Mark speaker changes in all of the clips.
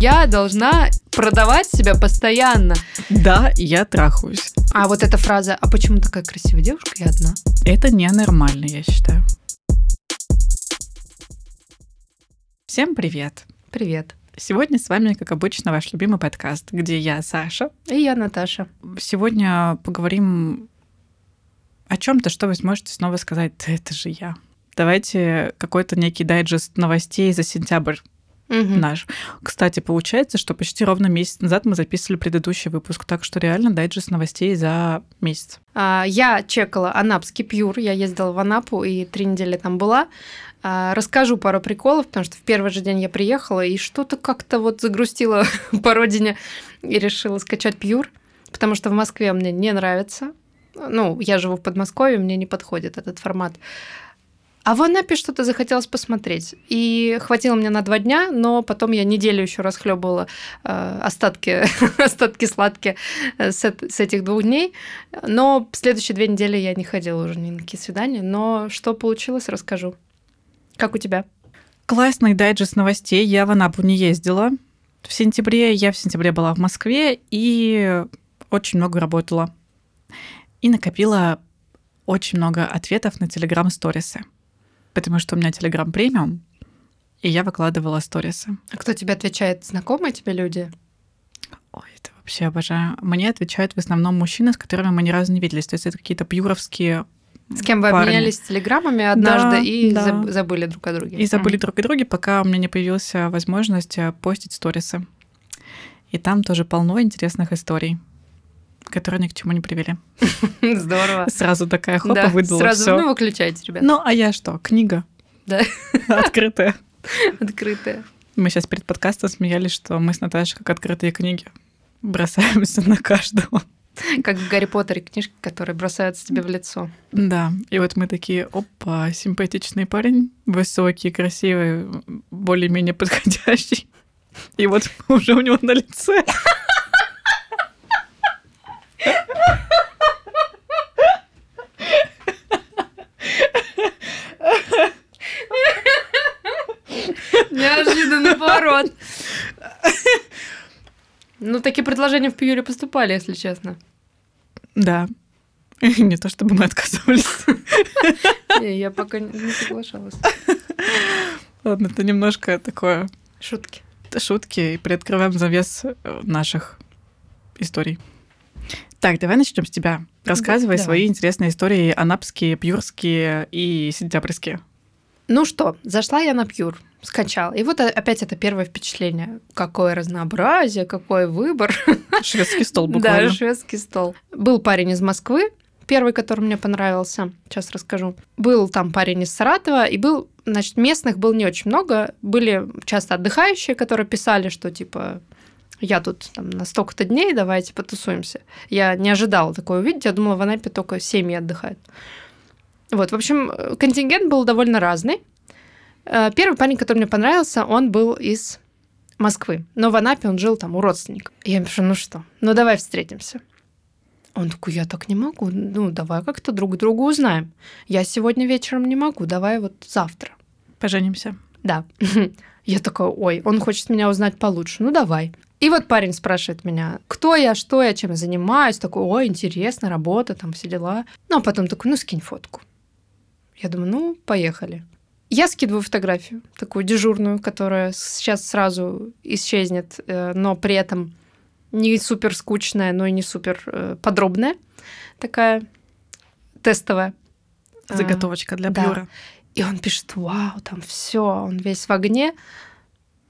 Speaker 1: Я должна продавать себя постоянно.
Speaker 2: Да, я трахаюсь.
Speaker 1: А вот эта фраза «А почему такая красивая девушка? Я одна».
Speaker 2: Это ненормально, я считаю. Всем привет.
Speaker 1: Привет.
Speaker 2: Сегодня с вами, как обычно, ваш любимый подкаст, где я Саша.
Speaker 1: И я Наташа.
Speaker 2: Сегодня поговорим о чем-то, что вы сможете снова сказать, да это же я. Давайте какой-то некий дайджест новостей за сентябрь
Speaker 1: Мгм.
Speaker 2: наш. Кстати, получается, что почти ровно месяц назад мы записывали предыдущий выпуск, так что реально дайджест новостей за месяц.
Speaker 1: А, Я чекала анапский пьюр. Я ездила в Анапу и три недели там была. А, Расскажу пару приколов, потому что в первый же день я приехала и что-то как-то вот загрустила по родине и решила скачать пьюр, потому что в Москве мне не нравится. Ну, я живу в Подмосковье, мне не подходит этот формат. А в Анапе что-то захотелось посмотреть. И хватило мне на два дня, но потом я неделю еще расхлебывала э, остатки, остатки сладкие э, с, с этих двух дней. Но следующие две недели я не ходила уже ни на какие свидания. Но что получилось, расскажу. Как у тебя?
Speaker 2: Классный дайджест новостей. Я в Анапу не ездила. В сентябре я в сентябре была в Москве и очень много работала. И накопила очень много ответов на телеграм-сторисы. Потому что у меня телеграм премиум, и я выкладывала сторисы.
Speaker 1: А кто тебе отвечает? Знакомые тебе люди?
Speaker 2: Ой, это вообще обожаю. Мне отвечают в основном мужчины, с которыми мы ни разу не виделись. То есть это какие-то пьюровские
Speaker 1: С кем вы
Speaker 2: парни.
Speaker 1: обменялись телеграммами однажды
Speaker 2: Да,
Speaker 1: и
Speaker 2: да.
Speaker 1: заб- забыли друг о друге?
Speaker 2: И забыли
Speaker 1: Мгм.
Speaker 2: друг о друге, пока у меня не появилась возможность э, постить сторисы. И там тоже полно интересных историй, которые ни к чему не привели.
Speaker 1: Здорово.
Speaker 2: Сразу такая хопа
Speaker 1: Да,
Speaker 2: выдала
Speaker 1: сразу,
Speaker 2: всё.
Speaker 1: ну, выключайте, ребят.
Speaker 2: Ну, а я что? Книга
Speaker 1: Да.
Speaker 2: открытая.
Speaker 1: Открытые.
Speaker 2: Мы сейчас перед подкастом смеялись, что мы с Наташей, как открытые книги, бросаемся на каждого.
Speaker 1: Как в Гарри Поттере книжки, которые бросаются тебе в лицо.
Speaker 2: Да, и вот мы такие, опа, симпатичный парень, высокий, красивый, более-менее подходящий. И вот уже у него на лице.
Speaker 1: Неожиданный поворот. Ну, такие предложения в Пьюре поступали, если честно.
Speaker 2: Да. Не то чтобы мы отказывались.
Speaker 1: Не, я пока не- не соглашалась.
Speaker 2: Ладно, это немножко такое
Speaker 1: Шутки.
Speaker 2: шутки и приоткрываем завес э, наших историй. Так, давай начнем с тебя. Рассказывай
Speaker 1: давай.
Speaker 2: свои интересные истории анапские, пьюрские и сентябрьские.
Speaker 1: Ну что, зашла я на Пьюр, скачала. И вот опять это первое впечатление. Какое разнообразие, какой выбор.
Speaker 2: Шведский стол
Speaker 1: Да,
Speaker 2: буквально.
Speaker 1: шведский стол. Был парень из Москвы, первый, который мне понравился. Сейчас расскажу. Был там парень из Саратова, и был, значит, местных было не очень много. Были часто отдыхающие, которые писали, что типа я тут там, на столько-то дней, давайте потусуемся. Я не ожидала такое увидеть, я думала, в Анапе только семьи отдыхают. Вот, в общем, контингент был довольно разный. Э, Первый парень, который мне понравился, он был из Москвы. Но в Анапе он жил там у родственников. Я ему пишу, ну что, ну давай встретимся. Он такой, я так не могу. Ну, давай как-то друг друга узнаем. Я сегодня вечером не могу, давай вот завтра.
Speaker 2: Поженимся.
Speaker 1: Да. Я такая, ой, он хочет меня узнать получше. Ну, давай. И вот парень спрашивает меня, кто я, что я, чем я занимаюсь. Такой, ой, интересно, работа, там все дела. Ну, а потом такой, ну, скинь фотку. Я думаю, ну, поехали. Я скидываю фотографию, такую дежурную, которая сейчас сразу исчезнет, э, но при этом не супер скучная, но и не супер э, подробная. Такая тестовая. А,
Speaker 2: Заготовочка для
Speaker 1: да.
Speaker 2: пьюра.
Speaker 1: и он пишет, вау, там все, он весь в огне.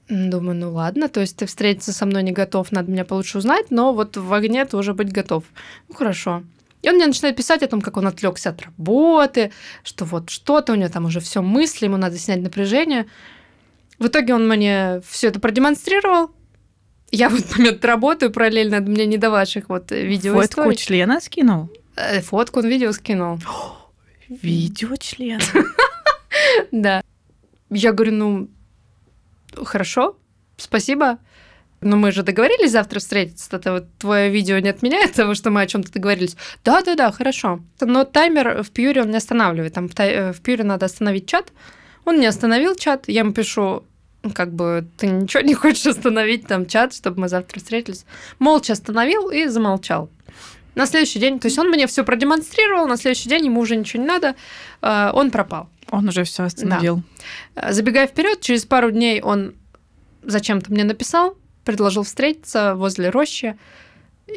Speaker 1: Думаю, ну ладно, то есть ты встретиться со мной не готов, надо меня получше узнать, но вот в огне тоже быть готов. Ну хорошо. И он мне начинает писать о том, как он отвлекся от работы, что вот что-то у него там уже все мысли, ему надо снять напряжение. В итоге он мне все это продемонстрировал. Я в этот момент работаю параллельно, мне не до ваших вот видео
Speaker 2: Фотку члена скинул?
Speaker 1: Фотку он видео скинул.
Speaker 2: Видео члена.
Speaker 1: Да. Я говорю, ну, хорошо, спасибо. Но мы же договорились завтра встретиться. Это вот твое видео не отменяет того, что мы о чем-то договорились. Да, да, да, хорошо. Но таймер в Пьюре он не останавливает. Там в тай- э, в Пьюре надо остановить чат. Он не остановил чат. Я ему пишу, как бы ты ничего не хочешь остановить там чат, чтобы мы завтра встретились. Молча остановил и замолчал. На следующий день, то есть он мне все продемонстрировал, на следующий день ему уже ничего не надо, э, он пропал.
Speaker 2: Он уже все остановил.
Speaker 1: Да. Забегая вперед, через пару дней он зачем-то мне написал, предложил встретиться возле рощи.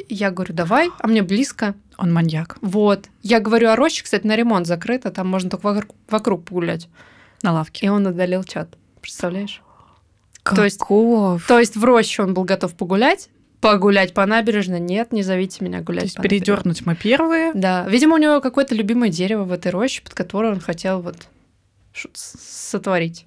Speaker 1: Я говорю, давай, а мне близко.
Speaker 2: Он маньяк.
Speaker 1: Вот. Я говорю, а роща, кстати, на ремонт закрыта, там можно только вокруг, вокруг погулять.
Speaker 2: На лавке.
Speaker 1: И он удалил чат. Представляешь?
Speaker 2: Каков?
Speaker 1: То есть, то есть в роще он был готов погулять, погулять по набережной. Нет, не зовите меня гулять.
Speaker 2: То есть передернуть мы первые.
Speaker 1: Да. Видимо, у него какое-то любимое дерево в этой роще, под которое он хотел вот сотворить.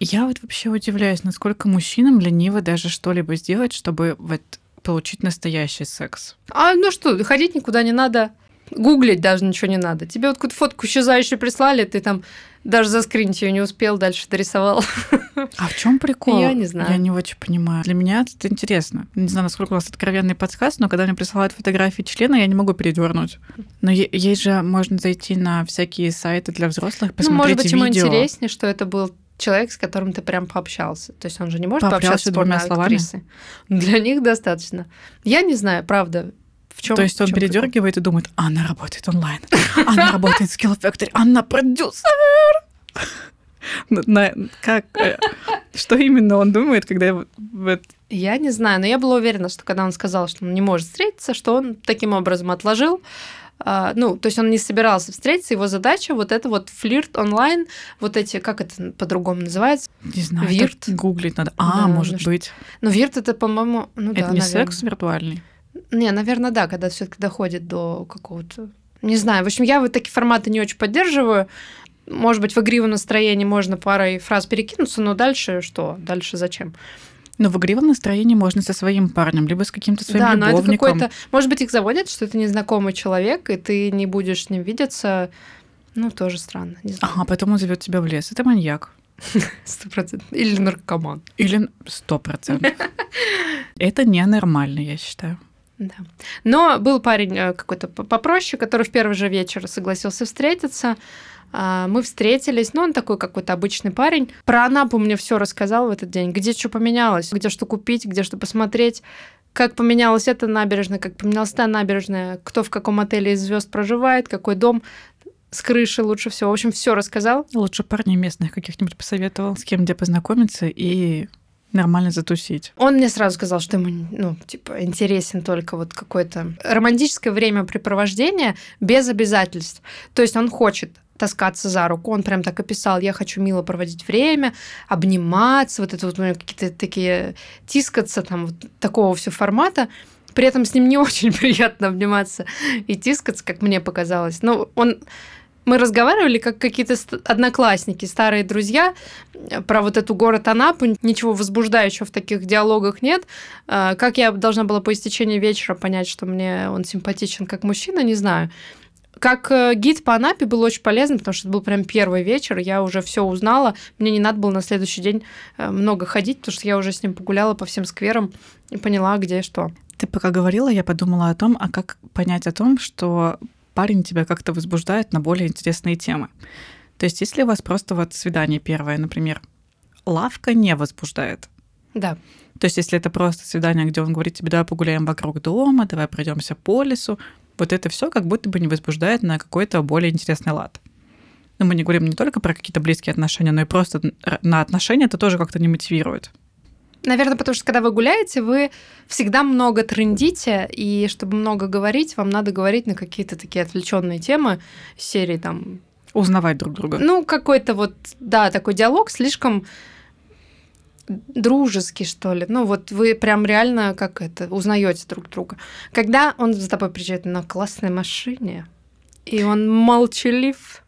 Speaker 2: Я вот вообще удивляюсь, насколько мужчинам лениво даже что-либо сделать, чтобы вот получить настоящий секс.
Speaker 1: А ну что, ходить никуда не надо, гуглить даже ничего не надо. Тебе вот какую-то фотку исчезающую прислали, ты там даже заскринить ее не успел, дальше дорисовал.
Speaker 2: А в чем прикол?
Speaker 1: Я не знаю.
Speaker 2: Я не очень понимаю. Для меня это интересно. Не знаю, насколько у нас откровенный подсказ, но когда мне присылают фотографии члена, я не могу передернуть. Но есть же, можно зайти на всякие сайты для взрослых, посмотреть
Speaker 1: ну, может быть,
Speaker 2: видео.
Speaker 1: ему интереснее, что это был человек, с которым ты прям пообщался. То есть он же не может
Speaker 2: пообщаться,
Speaker 1: пообщаться с двумя словами. Для них достаточно. Я не знаю, правда, в чем,
Speaker 2: То есть он передергивает и думает, она работает онлайн, она работает в Skill Factory, она продюсер. На, как, э, что именно он думает, когда вот...
Speaker 1: Я не знаю, но я была уверена, что когда он сказал, что он не может встретиться, что он таким образом отложил Uh, ну, то есть он не собирался встретиться, его задача вот это вот флирт онлайн, вот эти, как это по-другому называется?
Speaker 2: Не знаю, вирт. гуглить надо. А, да, может ну, быть.
Speaker 1: Ну, вирт это, по-моему, ну
Speaker 2: это
Speaker 1: да,
Speaker 2: не
Speaker 1: наверное.
Speaker 2: секс виртуальный?
Speaker 1: Не, наверное, да, когда все таки доходит до какого-то... Не знаю, в общем, я вот такие форматы не очень поддерживаю. Может быть, в игривом настроении можно парой фраз перекинуться, но дальше что? Дальше зачем?
Speaker 2: Но в игривом настроении можно со своим парнем, либо с каким-то своим
Speaker 1: да,
Speaker 2: любовником.
Speaker 1: но это какой-то... Может быть, их заводит, что это незнакомый человек, и ты не будешь с ним видеться. Ну, тоже странно. Не знаю.
Speaker 2: Ага, потом он зовет тебя в лес. Это маньяк.
Speaker 1: Сто процентов. Или наркоман.
Speaker 2: Или сто процентов. Это ненормально, я считаю.
Speaker 1: Да. Но был парень э, какой-то попроще, который в первый же вечер согласился встретиться. А, мы встретились, ну, он такой какой-то обычный парень. Про Анапу мне все рассказал в этот день, где что поменялось, где что купить, где что посмотреть, как поменялась эта набережная, как поменялась та набережная, кто в каком отеле из звезд проживает, какой дом с крыши лучше всего. В общем, все рассказал.
Speaker 2: Лучше парней местных каких-нибудь посоветовал, с кем где познакомиться и нормально затусить.
Speaker 1: Он мне сразу сказал, что ему, ну, типа, интересен только вот какое-то романтическое времяпрепровождение без обязательств. То есть он хочет таскаться за руку. Он прям так описал, я хочу мило проводить время, обниматься, вот это вот какие-то такие, тискаться, там, вот такого все формата. При этом с ним не очень приятно обниматься и тискаться, как мне показалось. Но он мы разговаривали как какие-то одноклассники, старые друзья, э, про вот эту город Анапу. Ничего возбуждающего в таких диалогах нет. Э, как я должна была по истечении вечера понять, что мне он симпатичен как мужчина, не знаю. Как э, гид по Анапе был очень полезен, потому что это был прям первый вечер, я уже все узнала. Мне не надо было на следующий день много ходить, потому что я уже с ним погуляла по всем скверам и поняла, где что.
Speaker 2: Ты пока говорила, я подумала о том, а как понять о том, что парень тебя как-то возбуждает на более интересные темы. То есть если у вас просто вот свидание первое, например, лавка не возбуждает.
Speaker 1: Да.
Speaker 2: То есть если это просто свидание, где он говорит тебе, давай погуляем вокруг дома, давай пройдемся по лесу, вот это все как будто бы не возбуждает на какой-то более интересный лад. Но мы не говорим не только про какие-то близкие отношения, но и просто на отношения это тоже как-то не мотивирует.
Speaker 1: Наверное, потому что когда вы гуляете, вы всегда много трендите, и чтобы много говорить, вам надо говорить на какие-то такие отвлеченные темы серии там.
Speaker 2: Узнавать друг друга.
Speaker 1: Ну, какой-то вот, да, такой диалог слишком дружеский, что ли. Ну, вот вы прям реально как это узнаете друг друга. Когда он за тобой приезжает на классной машине, и он молчалив,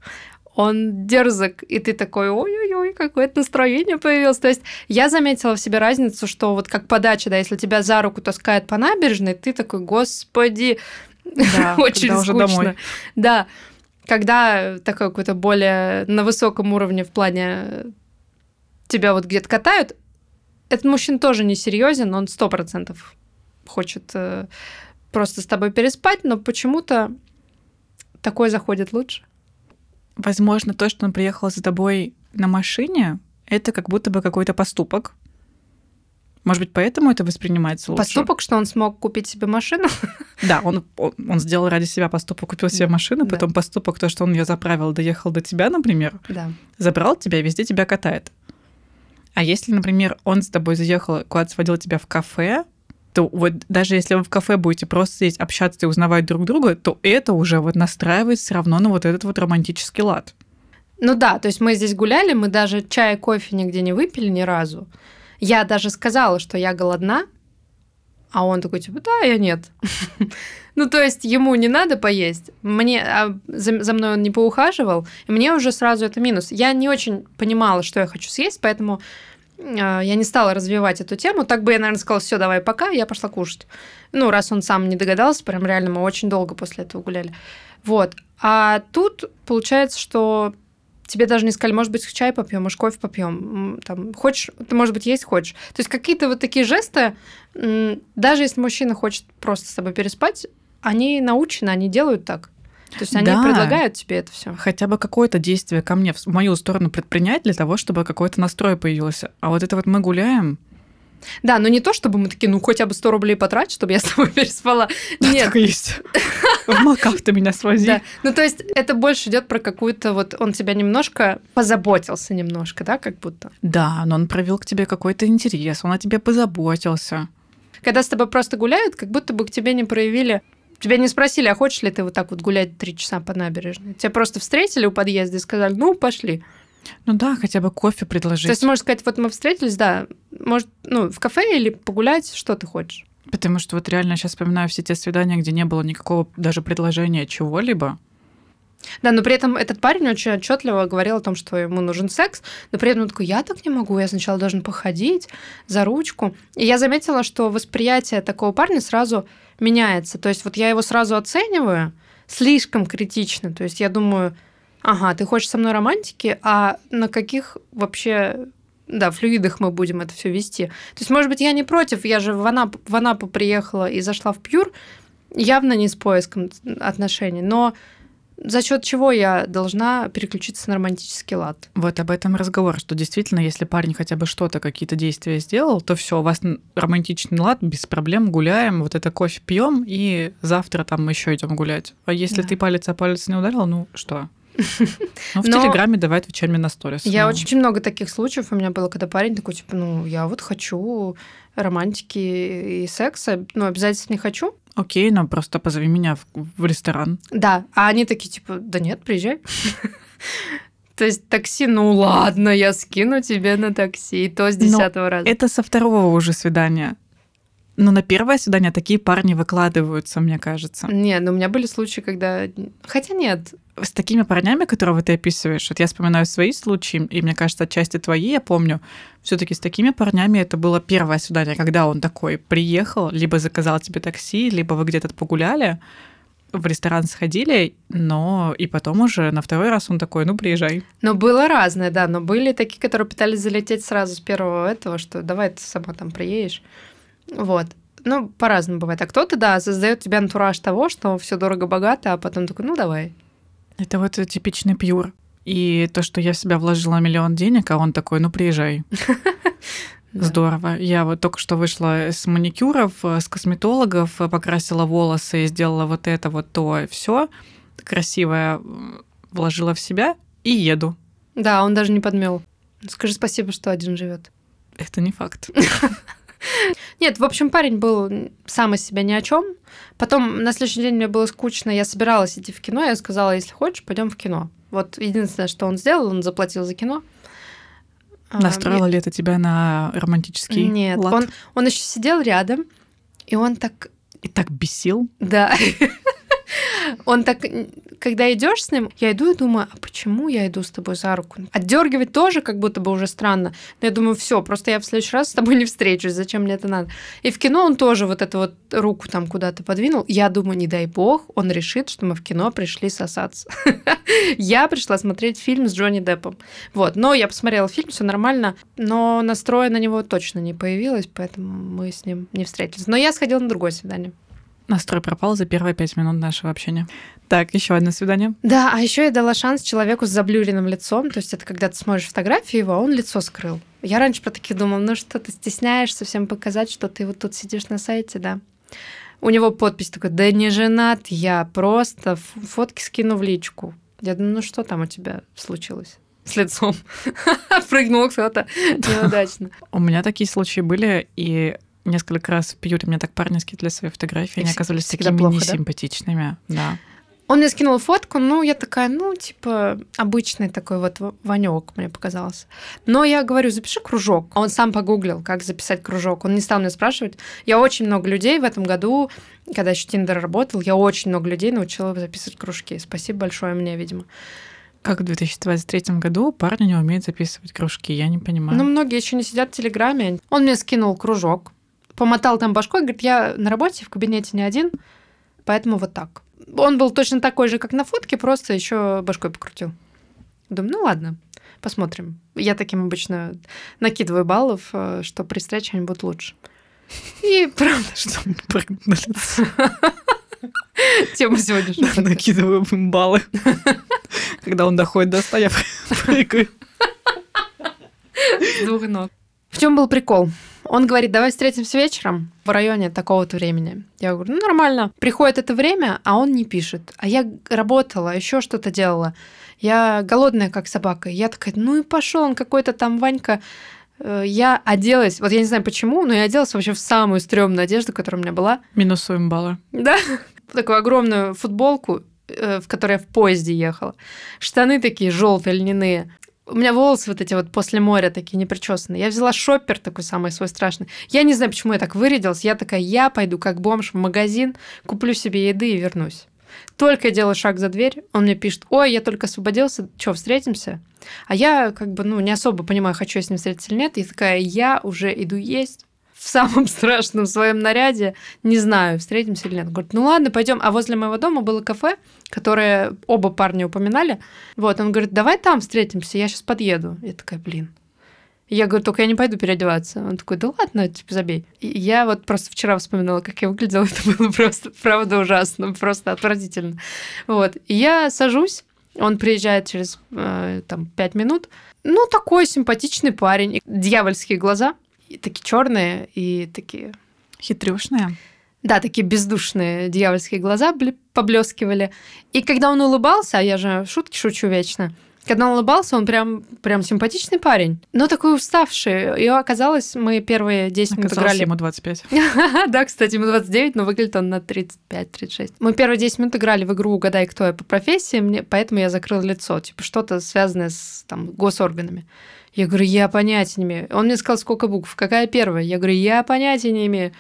Speaker 1: он дерзок, и ты такой, ой-ой-ой, какое-то настроение появилось. То есть я заметила в себе разницу, что вот как подача, да, если тебя за руку таскает по набережной, ты такой, господи, да, очень скучно. Уже домой. Да, когда такой какой-то более на высоком уровне в плане тебя вот где-то катают, этот мужчина тоже не серьезен, он сто процентов хочет э, просто с тобой переспать, но почему-то такой заходит лучше.
Speaker 2: Возможно, то, что он приехал за тобой на машине, это как будто бы какой-то поступок. Может быть, поэтому это воспринимается лучше?
Speaker 1: Поступок, что он смог купить себе машину?
Speaker 2: Да, он, он, он сделал ради себя поступок, купил себе машину,
Speaker 1: Да.
Speaker 2: потом поступок, то, что он ее заправил, доехал до тебя, например,
Speaker 1: Да.
Speaker 2: забрал тебя, везде тебя катает. А если, например, он с тобой заехал, куда-то сводил тебя в кафе, то вот даже если вы в кафе будете просто сидеть, общаться и узнавать друг друга, то это уже вот настраивает все равно на вот этот вот романтический лад.
Speaker 1: Ну да, то есть мы здесь гуляли, мы даже чай, кофе нигде не выпили ни разу. Я даже сказала, что я голодна, а он такой, типа, да, я нет. Ну, то есть ему не надо поесть, мне, а за, за мной он не поухаживал, и мне уже сразу это минус. Я не очень понимала, что я хочу съесть, поэтому я не стала развивать эту тему. Так бы я, наверное, сказала, все, давай пока, я пошла кушать. Ну, раз он сам не догадался, прям реально мы очень долго после этого гуляли. Вот. А тут получается, что тебе даже не сказали, может быть, чай попьем, может, кофе попьем. Там, хочешь, ты, может быть, есть хочешь. То есть какие-то вот такие жесты, даже если мужчина хочет просто с тобой переспать, они научены, они делают так. То есть они
Speaker 2: Да.
Speaker 1: предлагают тебе это все.
Speaker 2: Хотя бы какое-то действие ко мне, в мою сторону предпринять для того, чтобы какой-то настрой появился. А вот это вот мы гуляем,
Speaker 1: Да, но не то, чтобы мы такие, ну, хотя бы 100 рублей потрать, чтобы я с тобой переспала.
Speaker 2: Да,
Speaker 1: Нет,
Speaker 2: так и есть. В Макав ты меня свози.
Speaker 1: Да. Ну, то есть это больше идет про какую-то вот он тебя немножко позаботился немножко, да, как будто.
Speaker 2: Да, но он провел к тебе какой-то интерес, он о тебе позаботился.
Speaker 1: Когда с тобой просто гуляют, как будто бы к тебе не проявили Тебя не спросили, а хочешь ли ты вот так вот гулять три часа по набережной? Тебя просто встретили у подъезда и сказали, ну, пошли.
Speaker 2: Ну да, хотя бы кофе предложить.
Speaker 1: То есть, можно сказать, вот мы встретились, да, может, ну, в кафе или погулять, что ты хочешь.
Speaker 2: Потому что вот реально сейчас вспоминаю все те свидания, где не было никакого даже предложения чего-либо.
Speaker 1: Да, но при этом этот парень очень отчетливо говорил о том, что ему нужен секс, но при этом он такой, я так не могу, я сначала должен походить за ручку. И я заметила, что восприятие такого парня сразу меняется. То есть вот я его сразу оцениваю слишком критично. То есть я думаю, ага, ты хочешь со мной романтики, а на каких вообще да, флюидах мы будем это все вести. То есть, может быть, я не против, я же в Анапу, в Анапу приехала и зашла в Пьюр, явно не с поиском отношений, но за счет чего я должна переключиться на романтический лад.
Speaker 2: Вот об этом разговор, что действительно, если парень хотя бы что-то, какие-то действия сделал, то все, у вас романтичный лад, без проблем гуляем, вот это кофе пьем, и завтра там мы еще идем гулять. А если
Speaker 1: Да.
Speaker 2: ты палец о палец не ударил, ну что? Ну, в
Speaker 1: Но-
Speaker 2: Телеграме давай отвечай мне на сторис.
Speaker 1: Я
Speaker 2: Ну,
Speaker 1: очень, много таких случаев у меня было, когда парень такой, типа, ну, я вот хочу романтики и секса, ну, обязательно не хочу.
Speaker 2: Окей, но просто позови меня в, в ресторан.
Speaker 1: Да, а они такие, типа, да нет, приезжай. То есть такси, ну ладно, я скину тебе на такси, и то с
Speaker 2: Но
Speaker 1: десятого раза.
Speaker 2: Это со второго уже свидания. Но на первое свидание такие парни выкладываются, мне кажется.
Speaker 1: Не, ну у меня были случаи, когда... Хотя нет.
Speaker 2: С такими парнями, которого ты описываешь, вот я вспоминаю свои случаи, и мне кажется, отчасти твои, я помню, все-таки с такими парнями это было первое свидание, когда он такой приехал, либо заказал тебе такси, либо вы где-то погуляли, в ресторан сходили, но и потом уже на второй раз он такой, ну, приезжай.
Speaker 1: Но было разное, да, но были такие, которые пытались залететь сразу с первого этого, что давай ты сама там приедешь. Вот. Ну, по-разному бывает. А кто-то, да, создает тебе антураж того, что все дорого-богато, а потом такой, ну давай.
Speaker 2: Это вот типичный пьюр. И то, что я в себя вложила миллион денег, а он такой, ну, приезжай. Здорово. Я вот только что вышла с маникюров, э, с косметологов, э, покрасила волосы, сделала вот это, вот то, все красивое, э, вложила в себя и еду.
Speaker 1: Да, он даже не подмел. Скажи спасибо, что один живет.
Speaker 2: Это не факт.
Speaker 1: Нет, в общем, парень был сам из себя ни о чем. Потом на следующий день мне было скучно, я собиралась идти в кино, я сказала, если хочешь, пойдем в кино. Вот единственное, что он сделал, он заплатил за кино. А,
Speaker 2: Настроила ли это тебя на романтический
Speaker 1: Нет,
Speaker 2: лад?
Speaker 1: он, он еще сидел рядом, и он так,
Speaker 2: И так бесил.
Speaker 1: да, он так, когда идешь с ним, я иду и думаю, а почему я иду с тобой за руку? Отдергивать тоже как будто бы уже странно. Но я думаю, все, просто я в следующий раз с тобой не встречусь, зачем мне это надо? И в кино он тоже вот эту вот руку там куда-то подвинул. Я думаю, не дай бог, он решит, что мы в кино пришли сосаться. Я пришла смотреть фильм с Джонни Деппом. Вот, но я посмотрела фильм, все нормально, но настроя на него точно не появилось, поэтому мы с ним не встретились. Но я сходила на другое свидание.
Speaker 2: Настрой пропал за первые пять минут нашего общения. Так, еще одно свидание.
Speaker 1: Да, а еще я дала шанс человеку с заблюренным лицом. То есть это когда ты смотришь фотографию его, а он лицо скрыл. Я раньше про такие думала, ну что ты стесняешься всем показать, что ты вот тут сидишь на сайте, да. У него подпись такой, да не женат я, просто фотки скину в личку. Я думаю, ну что там у тебя случилось? с лицом. Прыгнул кто-то неудачно.
Speaker 2: У меня такие случаи были, и несколько раз в Пьюре мне так парни скидывали свои фотографии, они оказались такими плохо, несимпатичными. Да?
Speaker 1: Он мне скинул фотку, ну, я такая, ну, типа, обычный такой вот Ванек мне показался. Но я говорю, запиши кружок. Он сам погуглил, как записать кружок. Он не стал меня спрашивать. Я очень много людей в этом году, когда еще Тиндер работал, я очень много людей научила записывать кружки. Спасибо большое мне, видимо.
Speaker 2: Как в 2023 году парни не умеют записывать кружки, я не понимаю.
Speaker 1: Ну, многие еще не сидят в Телеграме. Он мне скинул кружок, помотал там башкой, говорит, я на работе, в кабинете не один, поэтому вот так. Он был точно такой же, как на фотке, просто еще башкой покрутил. Думаю, ну ладно, посмотрим. Я таким обычно накидываю баллов, э, что при встрече они будут лучше. И правда, что прыгнуть на лицо. Тема сегодняшняя.
Speaker 2: Накидываю баллы. Когда он доходит до 100, я прыгаю.
Speaker 1: С двух ног. В чем был прикол? Он говорит, давай встретимся вечером в районе такого-то времени. Я говорю, ну нормально. Приходит это время, а он не пишет. А я работала, еще что-то делала. Я голодная, как собака. Я такая, ну и пошел он какой-то там Ванька. Э, я оделась, вот я не знаю почему, но я оделась вообще в самую стрёмную одежду, которая у меня была.
Speaker 2: Минусуем баллы.
Speaker 1: Да, такую огромную футболку, э, в которой я в поезде ехала. Штаны такие желтые, льняные. У меня волосы вот эти вот после моря такие непричесанные. Я взяла шоппер такой самый свой страшный. Я не знаю, почему я так вырядилась. Я такая, я пойду как бомж в магазин, куплю себе еды и вернусь. Только я делаю шаг за дверь, он мне пишет, ой, я только освободился, что, встретимся? А я как бы, ну, не особо понимаю, хочу я с ним встретиться или нет. И такая, я уже иду есть в самом страшном своем наряде, не знаю, встретимся или нет. Говорит, ну ладно, пойдем. А возле моего дома было кафе, которое оба парня упоминали. Вот, он говорит, давай там встретимся, я сейчас подъеду. Я такая, блин. Я говорю, только я не пойду переодеваться. Он такой, да ладно, типа, забей. И я вот просто вчера вспоминала, как я выглядела. Это было просто, правда, ужасно, просто отвратительно. Вот. И я сажусь, он приезжает через э, там пять минут. Ну, такой симпатичный парень, дьявольские глаза – и такие черные и такие...
Speaker 2: Хитрюшные.
Speaker 1: Да, такие бездушные дьявольские глаза поблескивали. И когда он улыбался, а я же шутки шучу вечно, когда он улыбался, он прям, прям симпатичный парень, но такой уставший. И оказалось, мы первые 10 минут играли...
Speaker 2: ему 25.
Speaker 1: да, кстати, ему 29, но выглядит он на 35-36. Мы первые 10 минут играли в игру «Угадай, кто я по профессии», мне, поэтому я закрыла лицо. Типа что-то связанное с там, госорганами. Я говорю, я понятия не имею. Он мне сказал, сколько букв, какая первая? Я говорю, я понятия не имею.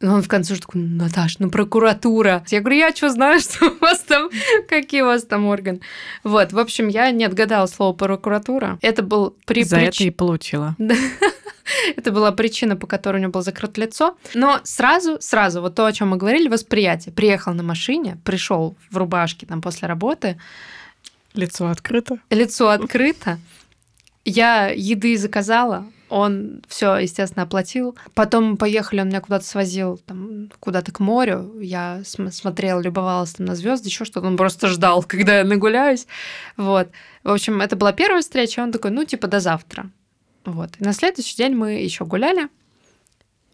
Speaker 1: Но он в конце уже такой, Наташ, ну прокуратура. Я говорю, я что знаю, что у вас там, какие у вас там органы. Вот, в общем, я не отгадала слово прокуратура. Это был
Speaker 2: при... За прич... это и получила.
Speaker 1: Это была причина, по которой у него было закрыто лицо. Но сразу, сразу, вот то, о чем мы говорили, восприятие. Приехал на машине, пришел в рубашке там после работы.
Speaker 2: Лицо открыто.
Speaker 1: Лицо открыто. Я еды заказала, он все, естественно, оплатил. Потом поехали, он меня куда-то свозил, там, куда-то к морю. Я см- смотрела, любовалась там на звезды, еще что-то. Он просто ждал, когда я нагуляюсь. Вот. В общем, это была первая встреча. Он такой, ну, типа, до завтра. Вот. И на следующий день мы еще гуляли.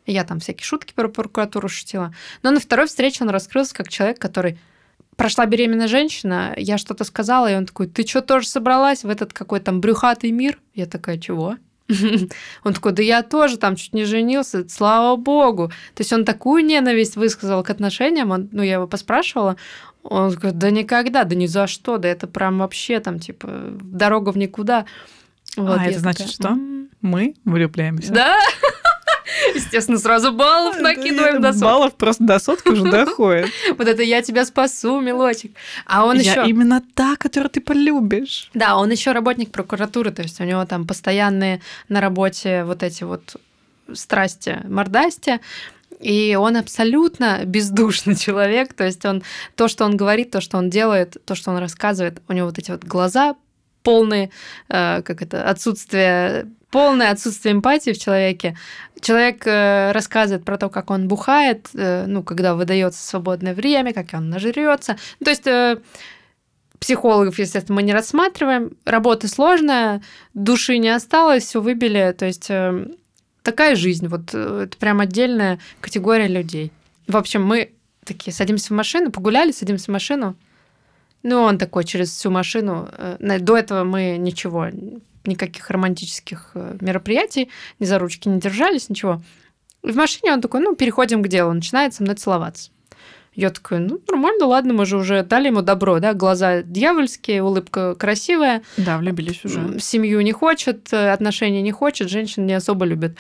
Speaker 1: Я там всякие шутки про прокуратуру шутила. Но на второй встрече он раскрылся как человек, который прошла беременная женщина, я что-то сказала, и он такой, ты что, тоже собралась в этот какой там брюхатый мир? Я такая, чего? Он такой, да я тоже там чуть не женился, слава богу. То есть он такую ненависть высказал к отношениям, он, ну, я его поспрашивала, он такой, да никогда, да ни за что, да это прям вообще там, типа, дорога в никуда.
Speaker 2: Вот, а это значит, такая, что мы влюбляемся?
Speaker 1: Да, Естественно, сразу баллов накидываем до сотки.
Speaker 2: Баллов просто до сотки уже доходит.
Speaker 1: Вот это я тебя спасу, милочек. А он еще...
Speaker 2: именно та, которую ты полюбишь.
Speaker 1: Да, он еще работник прокуратуры, то есть у него там постоянные на работе вот эти вот страсти, мордасти. И он абсолютно бездушный человек, то есть он то, что он говорит, то, что он делает, то, что он рассказывает, у него вот эти вот глаза полные, э, как это, отсутствие полное отсутствие эмпатии в человеке. Человек э, рассказывает про то, как он бухает, э, ну, когда выдается свободное время, как он нажрется. То есть э, психологов, естественно, мы не рассматриваем. Работа сложная, души не осталось, все выбили. То есть э, такая жизнь. Вот э, это прям отдельная категория людей. В общем, мы такие садимся в машину, погуляли, садимся в машину. Ну, он такой через всю машину. Э, до этого мы ничего, никаких романтических э, мероприятий, ни за ручки не держались, ничего. И в машине он такой, ну, переходим к делу, начинает со мной целоваться. Я такая, ну, нормально, ладно, мы же уже дали ему добро, да, глаза дьявольские, улыбка красивая.
Speaker 2: Да, влюбились уже.
Speaker 1: Семью не хочет, э, отношения не хочет, женщин не особо любит.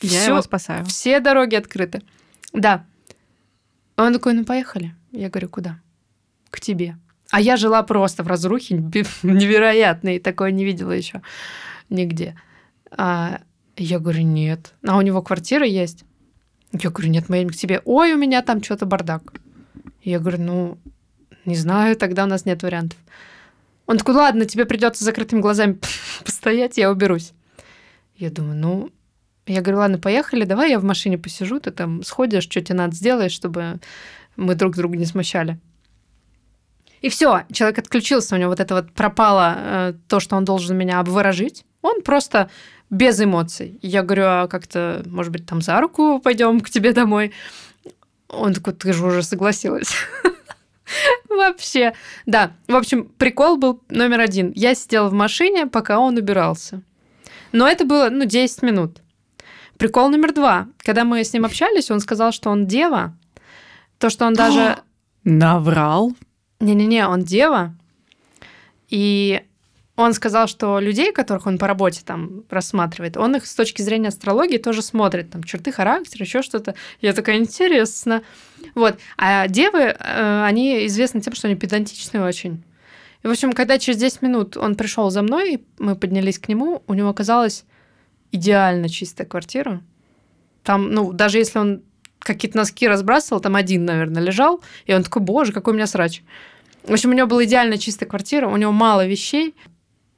Speaker 2: Я Всё, его спасаю.
Speaker 1: Все дороги открыты. Да. Он такой, ну, поехали. Я говорю, куда? К тебе. А я жила просто в разрухе невероятной, такое не видела еще нигде. А я говорю, нет. А у него квартира есть. Я говорю, нет, мы едем к тебе. Ой, у меня там что-то бардак. Я говорю, ну, не знаю, тогда у нас нет вариантов. Он такой, ладно, тебе придется закрытыми глазами постоять, я уберусь. Я думаю, ну, я говорю, ладно, поехали, давай я в машине посижу, ты там сходишь, что тебе надо сделать, чтобы мы друг друга не смущали. И все, человек отключился, у него вот это вот пропало э, то, что он должен меня обворожить. Он просто без эмоций. Я говорю, а как-то, может быть, там за руку пойдем к тебе домой? Он такой, ты же уже согласилась. Вообще. Да. В общем, прикол был номер один. Я сидела в машине, пока он убирался. Но это было, ну, 10 минут. Прикол номер два. Когда мы с ним общались, он сказал, что он дева. То, что он даже...
Speaker 2: Наврал?
Speaker 1: Не-не-не, он дева. И он сказал, что людей, которых он по работе там рассматривает, он их с точки зрения астрологии тоже смотрит, там черты характера, еще что-то. Я такая, интересно. Вот. А девы, э, они известны тем, что они педантичные очень. И, в общем, когда через 10 минут он пришел за мной, мы поднялись к нему, у него оказалась идеально чистая квартира. Там, ну, даже если он какие-то носки разбрасывал, там один, наверное, лежал, и он такой, боже, какой у меня срач. В общем, у него была идеально чистая квартира, у него мало вещей.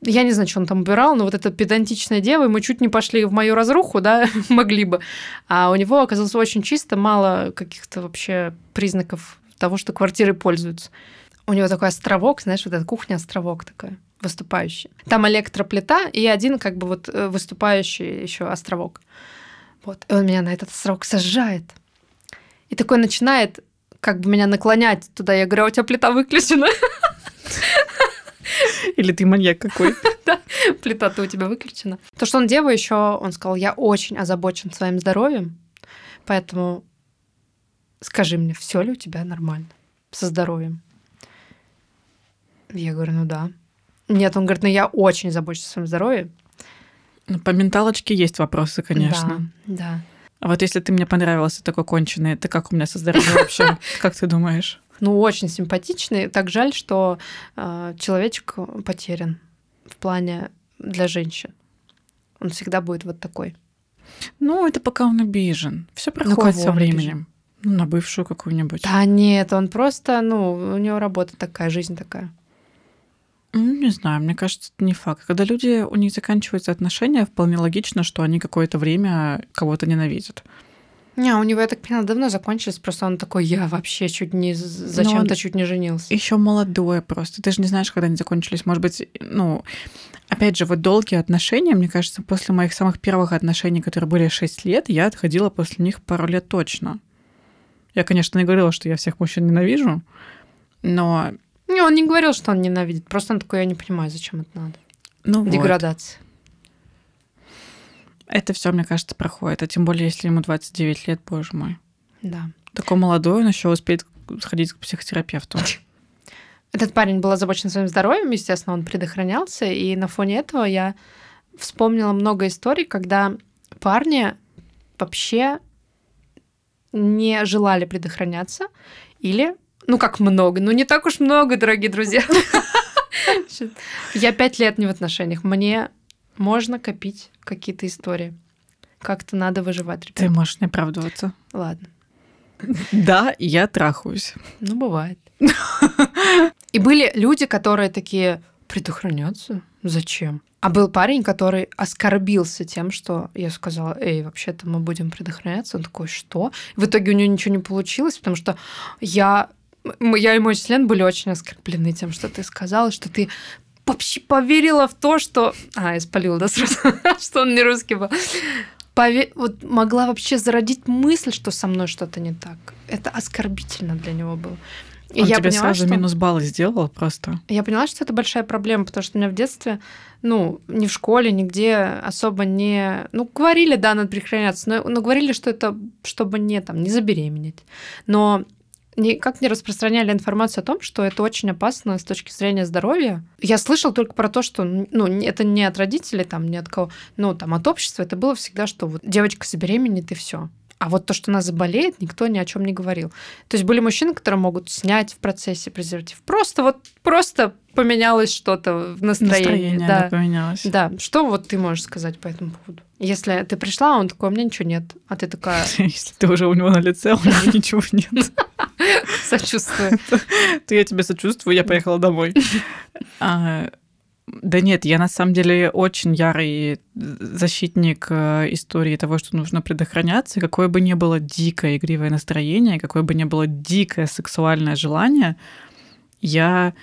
Speaker 1: Я не знаю, что он там убирал, но вот эта педантичная дева, мы чуть не пошли в мою разруху, да, могли бы. А у него оказалось очень чисто, мало каких-то вообще признаков того, что квартиры пользуются. У него такой островок, знаешь, вот эта кухня-островок такая выступающий. Там электроплита и один как бы вот э, выступающий еще островок. Вот. И он меня на этот островок сажает. И такой начинает как бы меня наклонять туда. Я говорю, а у тебя плита выключена?
Speaker 2: Или ты маньяк какой?
Speaker 1: Да, плита-то у тебя выключена. То, что он дева еще, он сказал, я очень озабочен своим здоровьем, поэтому скажи мне, все ли у тебя нормально со здоровьем? Я говорю, ну да. Нет, он говорит, ну я очень забочусь о своем здоровье.
Speaker 2: Ну, по менталочке есть вопросы, конечно.
Speaker 1: Да, да.
Speaker 2: А вот если ты мне понравился такой конченый, это как у меня со здоровьем вообще? Как ты думаешь?
Speaker 1: Ну, очень симпатичный. Так жаль, что э, человечек потерян в плане для женщин. Он всегда будет вот такой.
Speaker 2: Ну, это пока он обижен. Все ну, проходит со временем. Ну, на бывшую какую-нибудь.
Speaker 1: Да нет, он просто, ну, у него работа такая, жизнь такая.
Speaker 2: Ну, не знаю, мне кажется, это не факт. Когда люди, у них заканчиваются отношения, вполне логично, что они какое-то время кого-то ненавидят.
Speaker 1: Не, у него, я так поняла, давно закончились, просто он такой, я вообще чуть не зачем-то чуть не женился.
Speaker 2: Еще молодой просто. Ты же не знаешь, когда они закончились. Может быть, ну, опять же, вот долгие отношения, мне кажется, после моих самых первых отношений, которые были 6 лет, я отходила после них пару лет точно. Я, конечно, не говорила, что я всех мужчин ненавижу, но
Speaker 1: не, он не говорил, что он ненавидит. Просто он такой, я не понимаю, зачем это надо.
Speaker 2: Ну
Speaker 1: Деградация. Вот.
Speaker 2: Это все, мне кажется, проходит. А тем более, если ему 29 лет, боже мой.
Speaker 1: Да.
Speaker 2: Такой молодой, он еще успеет сходить к психотерапевту.
Speaker 1: Этот парень был озабочен своим здоровьем, естественно, он предохранялся, и на фоне этого я вспомнила много историй, когда парни вообще не желали предохраняться или ну, как много? Ну, не так уж много, дорогие друзья. Я пять лет не в отношениях. Мне можно копить какие-то истории. Как-то надо выживать, ребята.
Speaker 2: Ты можешь не оправдываться.
Speaker 1: Ладно.
Speaker 2: Да, я трахаюсь.
Speaker 1: Ну, бывает. И были люди, которые такие предохраняться. Зачем? А был парень, который оскорбился тем, что я сказала, эй, вообще-то мы будем предохраняться. Он такой, что? В итоге у него ничего не получилось, потому что я, я и мой член были очень оскорблены тем, что ты сказала, что ты вообще поверила в то, что... А, я спалила, да, сразу, что он не русский был. Пове... Вот могла вообще зародить мысль, что со мной что-то не так. Это оскорбительно для него было.
Speaker 2: И Он я тебе поняла, сразу что... минус баллы сделал просто.
Speaker 1: Я поняла, что это большая проблема, потому что у меня в детстве, ну, ни в школе, нигде особо не... Ну, говорили, да, надо предохраняться, но, но говорили, что это чтобы не, там, не забеременеть. Но никак не распространяли информацию о том, что это очень опасно с точки зрения здоровья. Я слышал только про то, что ну, это не от родителей, там, не от кого, ну, там, от общества. Это было всегда, что вот девочка забеременеет и все. А вот то, что она заболеет, никто ни о чем не говорил. То есть были мужчины, которые могут снять в процессе презерватив. Просто вот просто поменялось что-то в настроении.
Speaker 2: Настроение
Speaker 1: да.
Speaker 2: поменялось.
Speaker 1: Да. Что вот ты можешь сказать по этому поводу? Если ты пришла, он такой, у меня ничего нет. А ты такая...
Speaker 2: Если ты уже у него на лице, у него ничего нет.
Speaker 1: Сочувствую.
Speaker 2: То я тебе сочувствую, я поехала домой. А, да нет, я на самом деле очень ярый защитник э, истории того, что нужно предохраняться. Какое бы ни было дикое игривое настроение, какое бы ни было дикое сексуальное желание, я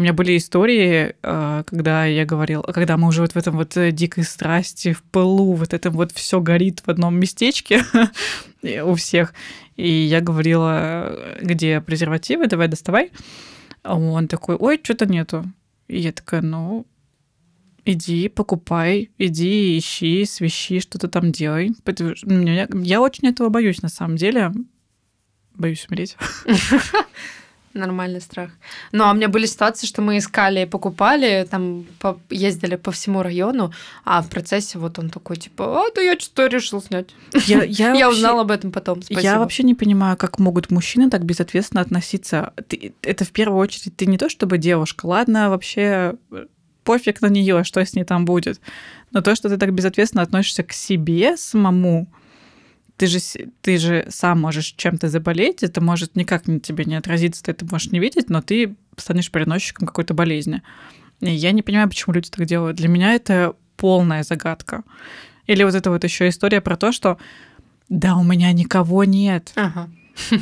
Speaker 2: у меня были истории, э, когда я говорил, когда мы уже вот в этом вот э, дикой страсти, в пылу, вот это вот все горит в одном местечке у всех. И я говорила, где презервативы, давай доставай. Он такой, ой, что-то нету. И я такая, ну, иди, покупай, иди, ищи, свищи, что-то там делай. Я очень этого боюсь, на самом деле. Боюсь умереть.
Speaker 1: Нормальный страх. Ну, а у меня были ситуации, что мы искали и покупали, там по, ездили по всему району, а в процессе вот он такой, типа, а, да я что решил снять. Я, я, я узнала об этом потом. Спасибо.
Speaker 2: Я вообще не понимаю, как могут мужчины так безответственно относиться. Ты, это в первую очередь ты не то чтобы девушка, ладно, вообще пофиг на нее, что с ней там будет. Но то, что ты так безответственно относишься к себе самому, ты же, ты же сам можешь чем-то заболеть, это может никак на тебе не отразиться, ты это можешь не видеть, но ты станешь переносчиком какой-то болезни. И я не понимаю, почему люди так делают. Для меня это полная загадка. Или вот эта вот еще история про то, что да, у меня никого нет.
Speaker 1: Ага.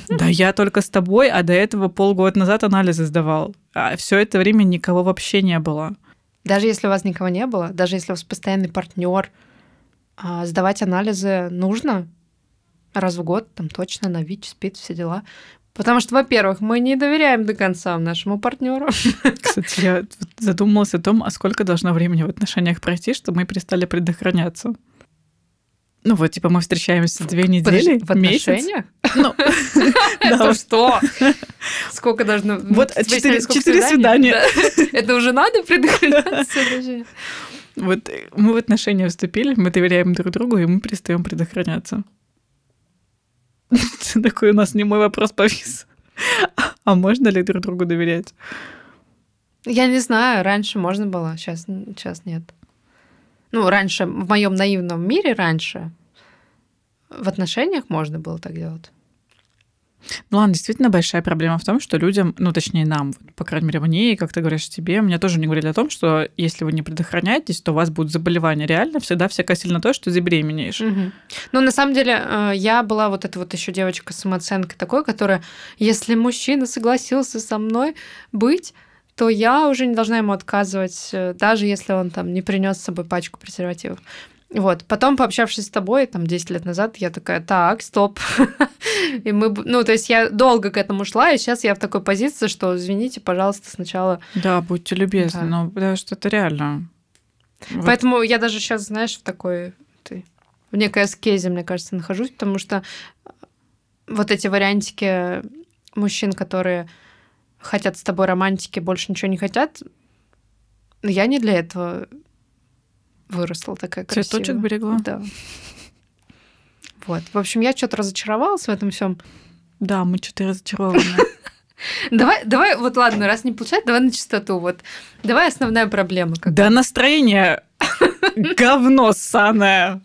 Speaker 2: Да я только с тобой, а до этого полгода назад анализы сдавал. А все это время никого вообще не было.
Speaker 1: Даже если у вас никого не было, даже если у вас постоянный партнер, а, сдавать анализы нужно раз в год, там точно на ВИЧ, спит, все дела. Потому что, во-первых, мы не доверяем до конца нашему партнеру.
Speaker 2: Кстати, я задумалась о том, а сколько должно времени в отношениях пройти, чтобы мы перестали предохраняться. Ну вот, типа, мы встречаемся две недели,
Speaker 1: в отношениях? Ну,
Speaker 2: да.
Speaker 1: что? Сколько должно...
Speaker 2: Вот четыре свидания.
Speaker 1: Это уже надо предохраняться?
Speaker 2: Вот мы в отношения вступили, мы доверяем друг другу, и мы перестаем предохраняться. Такой у нас не мой вопрос повис. А можно ли друг другу доверять?
Speaker 1: Я не знаю, раньше можно было, сейчас, сейчас нет. Ну, раньше, в моем наивном мире раньше, в отношениях можно было так делать.
Speaker 2: Ну ладно, действительно большая проблема в том, что людям, ну точнее нам, по крайней мере мне, и как ты говоришь тебе, мне тоже не говорили о том, что если вы не предохраняетесь, то у вас будут заболевания. Реально всегда все косили то, что забеременеешь.
Speaker 1: Угу. Ну на самом деле э, я была вот эта вот еще девочка с такой, которая, если мужчина согласился со мной быть, то я уже не должна ему отказывать, э, даже если он там не принес с собой пачку презервативов. Вот. Потом, пообщавшись с тобой, там, 10 лет назад, я такая, так, стоп. и мы, ну, то есть я долго к этому шла, и сейчас я в такой позиции, что, извините, пожалуйста, сначала...
Speaker 2: Да, будьте любезны, да. но потому что это реально.
Speaker 1: Поэтому я даже сейчас, знаешь, в такой... Ты, в некой аскезе, мне кажется, нахожусь, потому что вот эти вариантики мужчин, которые хотят с тобой романтики, больше ничего не хотят, я не для этого выросла такая красивая.
Speaker 2: Цветочек берегла?
Speaker 1: Да. Вот. В общем, я что-то разочаровалась в этом всем.
Speaker 2: Да, мы что-то разочарованы.
Speaker 1: Давай, давай, вот ладно, раз не получается, давай на чистоту. Вот. Давай основная проблема.
Speaker 2: Какая? Да настроение говно ссаное.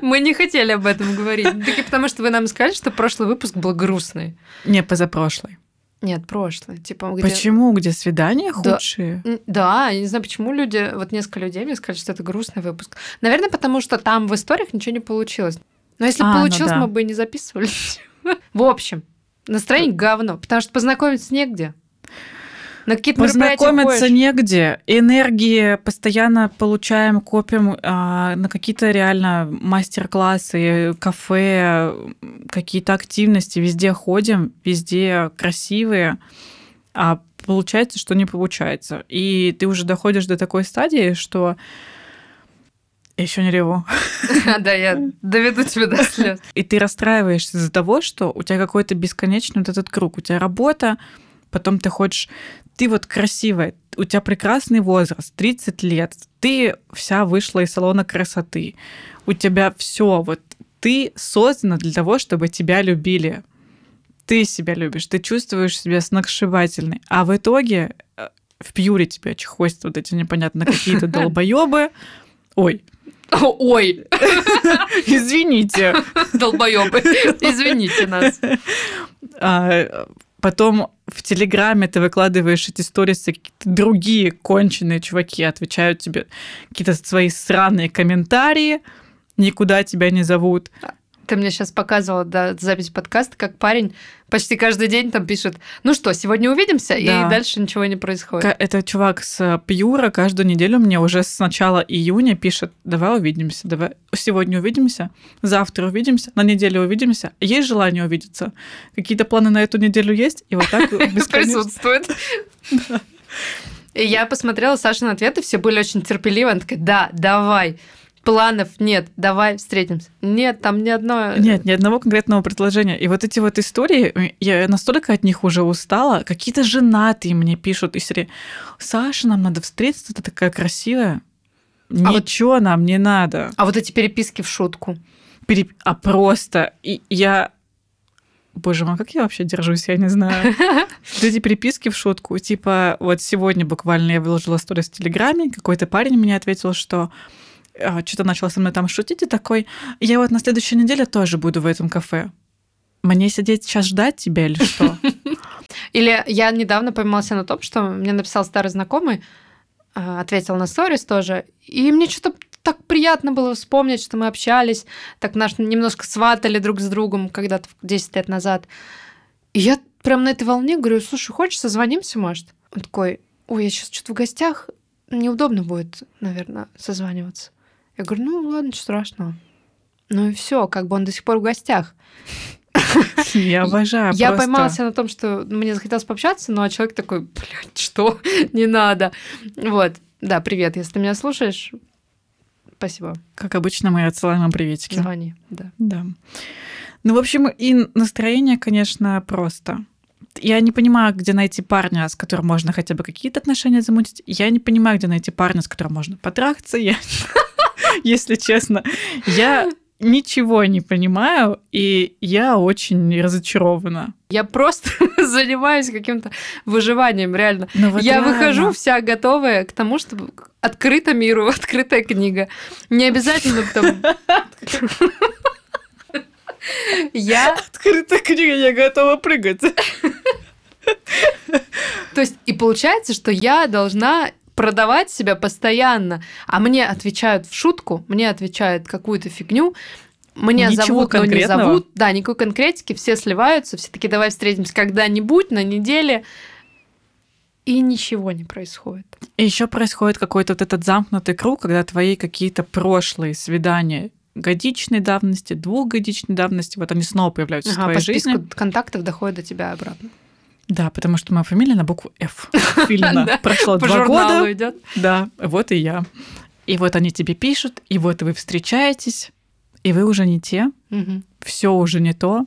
Speaker 1: Мы не хотели об этом говорить. Так и потому, что вы нам сказали, что прошлый выпуск был грустный.
Speaker 2: Не, позапрошлый.
Speaker 1: Нет, прошлое. Типа, где...
Speaker 2: Почему? Где свидания
Speaker 1: Да.
Speaker 2: худшие?
Speaker 1: М, Да, я не знаю, почему люди, вот несколько людей мне сказали, что это грустный выпуск. Наверное, потому что там в историях ничего не получилось. Но если
Speaker 2: А, ну
Speaker 1: получилось,
Speaker 2: да.
Speaker 1: мы бы и не записывали. В общем, настроение говно, потому что познакомиться негде. На какие-то
Speaker 2: Познакомиться негде. Энергии постоянно получаем, копим а, на какие-то реально мастер-классы, кафе, какие-то активности. Везде ходим, везде красивые. А получается, что не получается. И ты уже доходишь до такой стадии, что я еще не реву.
Speaker 1: Да, я доведу тебя до слез.
Speaker 2: И ты расстраиваешься из-за того, что у тебя какой-то бесконечный вот этот круг. У тебя работа, потом ты хочешь... Ты вот красивая, у тебя прекрасный возраст, 30 лет, ты вся вышла из салона красоты, у тебя все вот ты создана для того, чтобы тебя любили. Ты себя любишь, ты чувствуешь себя сногсшибательной. А в итоге э, в пьюре тебя чехвостят вот эти непонятно какие-то долбоебы. Ой,
Speaker 1: Ой,
Speaker 2: извините.
Speaker 1: долбоебы, извините нас.
Speaker 2: А, потом в Телеграме ты выкладываешь эти сторисы, другие конченые чуваки отвечают тебе какие-то свои сраные комментарии, никуда тебя не зовут.
Speaker 1: Ты мне сейчас показывала да, запись подкаста, как парень почти каждый день там пишет, ну что, сегодня увидимся,
Speaker 2: Да.
Speaker 1: и дальше ничего не происходит.
Speaker 2: Это чувак с Пьюра каждую неделю мне уже с начала июня пишет, давай увидимся, давай сегодня увидимся, завтра увидимся, на неделю увидимся. Есть желание увидеться? Какие-то планы на эту неделю есть? И вот так
Speaker 1: присутствует. И я посмотрела Сашины ответы, все были очень терпеливы. Она такая, да, давай. Планов нет, давай встретимся. Нет, там ни одно...
Speaker 2: Нет, ни одного конкретного предложения. И вот эти вот истории, я настолько от них уже устала. Какие-то женатые мне пишут из серии «Саша, нам надо встретиться, ты такая красивая».
Speaker 1: вот-
Speaker 2: Ничего нам не надо.
Speaker 1: А вот эти переписки в шутку.
Speaker 2: Переп- А просто и я... Боже мой, как я вообще держусь, я не знаю. Вот эти переписки в шутку. Типа, вот сегодня буквально я выложила сторис в Телеграме, какой-то парень мне ответил, что а, что-то начал со мной там шутить, и такой, я вот на следующей неделе тоже буду в этом кафе. Мне сидеть сейчас ждать тебя или что?
Speaker 1: Или я недавно поймала себя на том, что мне написал старый знакомый, а, ответил на сторис тоже, и мне что-то так приятно было вспомнить, что мы общались, так наш немножко сватали друг с другом когда-то 10 лет назад. И я прям на этой волне говорю, слушай, хочешь, созвонимся, может? Он такой, ой, я сейчас что-то в гостях, неудобно будет, наверное, созваниваться. Я говорю, ну ладно, ничего страшного. Ну и все, как бы он до сих пор в гостях.
Speaker 2: Я обожаю
Speaker 1: Я
Speaker 2: просто.
Speaker 1: поймала себя на том, что мне захотелось пообщаться, но человек такой, блядь, что? Не надо. Вот. Да, привет, если ты меня слушаешь, спасибо.
Speaker 2: Как обычно, мы отсылаем им приветики.
Speaker 1: Звони. Да.
Speaker 2: Да. Ну, в общем, и настроение, конечно, просто. Я не понимаю, где найти парня, с которым можно хотя бы какие-то отношения замутить. Я не понимаю, где найти парня, с которым можно потрахаться. Я, если честно, я ничего не понимаю, и я очень разочарована.
Speaker 1: Я просто занимаюсь каким-то выживанием, реально.
Speaker 2: Ну, вот
Speaker 1: я
Speaker 2: реально.
Speaker 1: выхожу вся готовая к тому, чтобы открыта миру, открытая книга. Не обязательно там... Я
Speaker 2: Открытая книга, я готова прыгать.
Speaker 1: То есть, и получается, что я должна продавать себя постоянно, а мне отвечают в шутку, мне отвечают какую-то фигню, мне
Speaker 2: Ничего
Speaker 1: зовут, но не
Speaker 2: конкретного?
Speaker 1: зовут. Да, никакой конкретики, все сливаются, все таки давай встретимся когда-нибудь на неделе, и ничего не происходит.
Speaker 2: И еще происходит какой-то вот этот замкнутый круг, когда твои какие-то прошлые свидания годичной давности, двухгодичной давности, вот они снова появляются в
Speaker 1: Ага,
Speaker 2: твоей
Speaker 1: по
Speaker 2: жизни.
Speaker 1: контактов доходит до тебя обратно.
Speaker 2: Да, потому что моя фамилия на букву F. Прошло два года.
Speaker 1: идет.
Speaker 2: Да, вот и я. И вот они тебе пишут, и вот вы встречаетесь, и вы уже не те, все уже не то.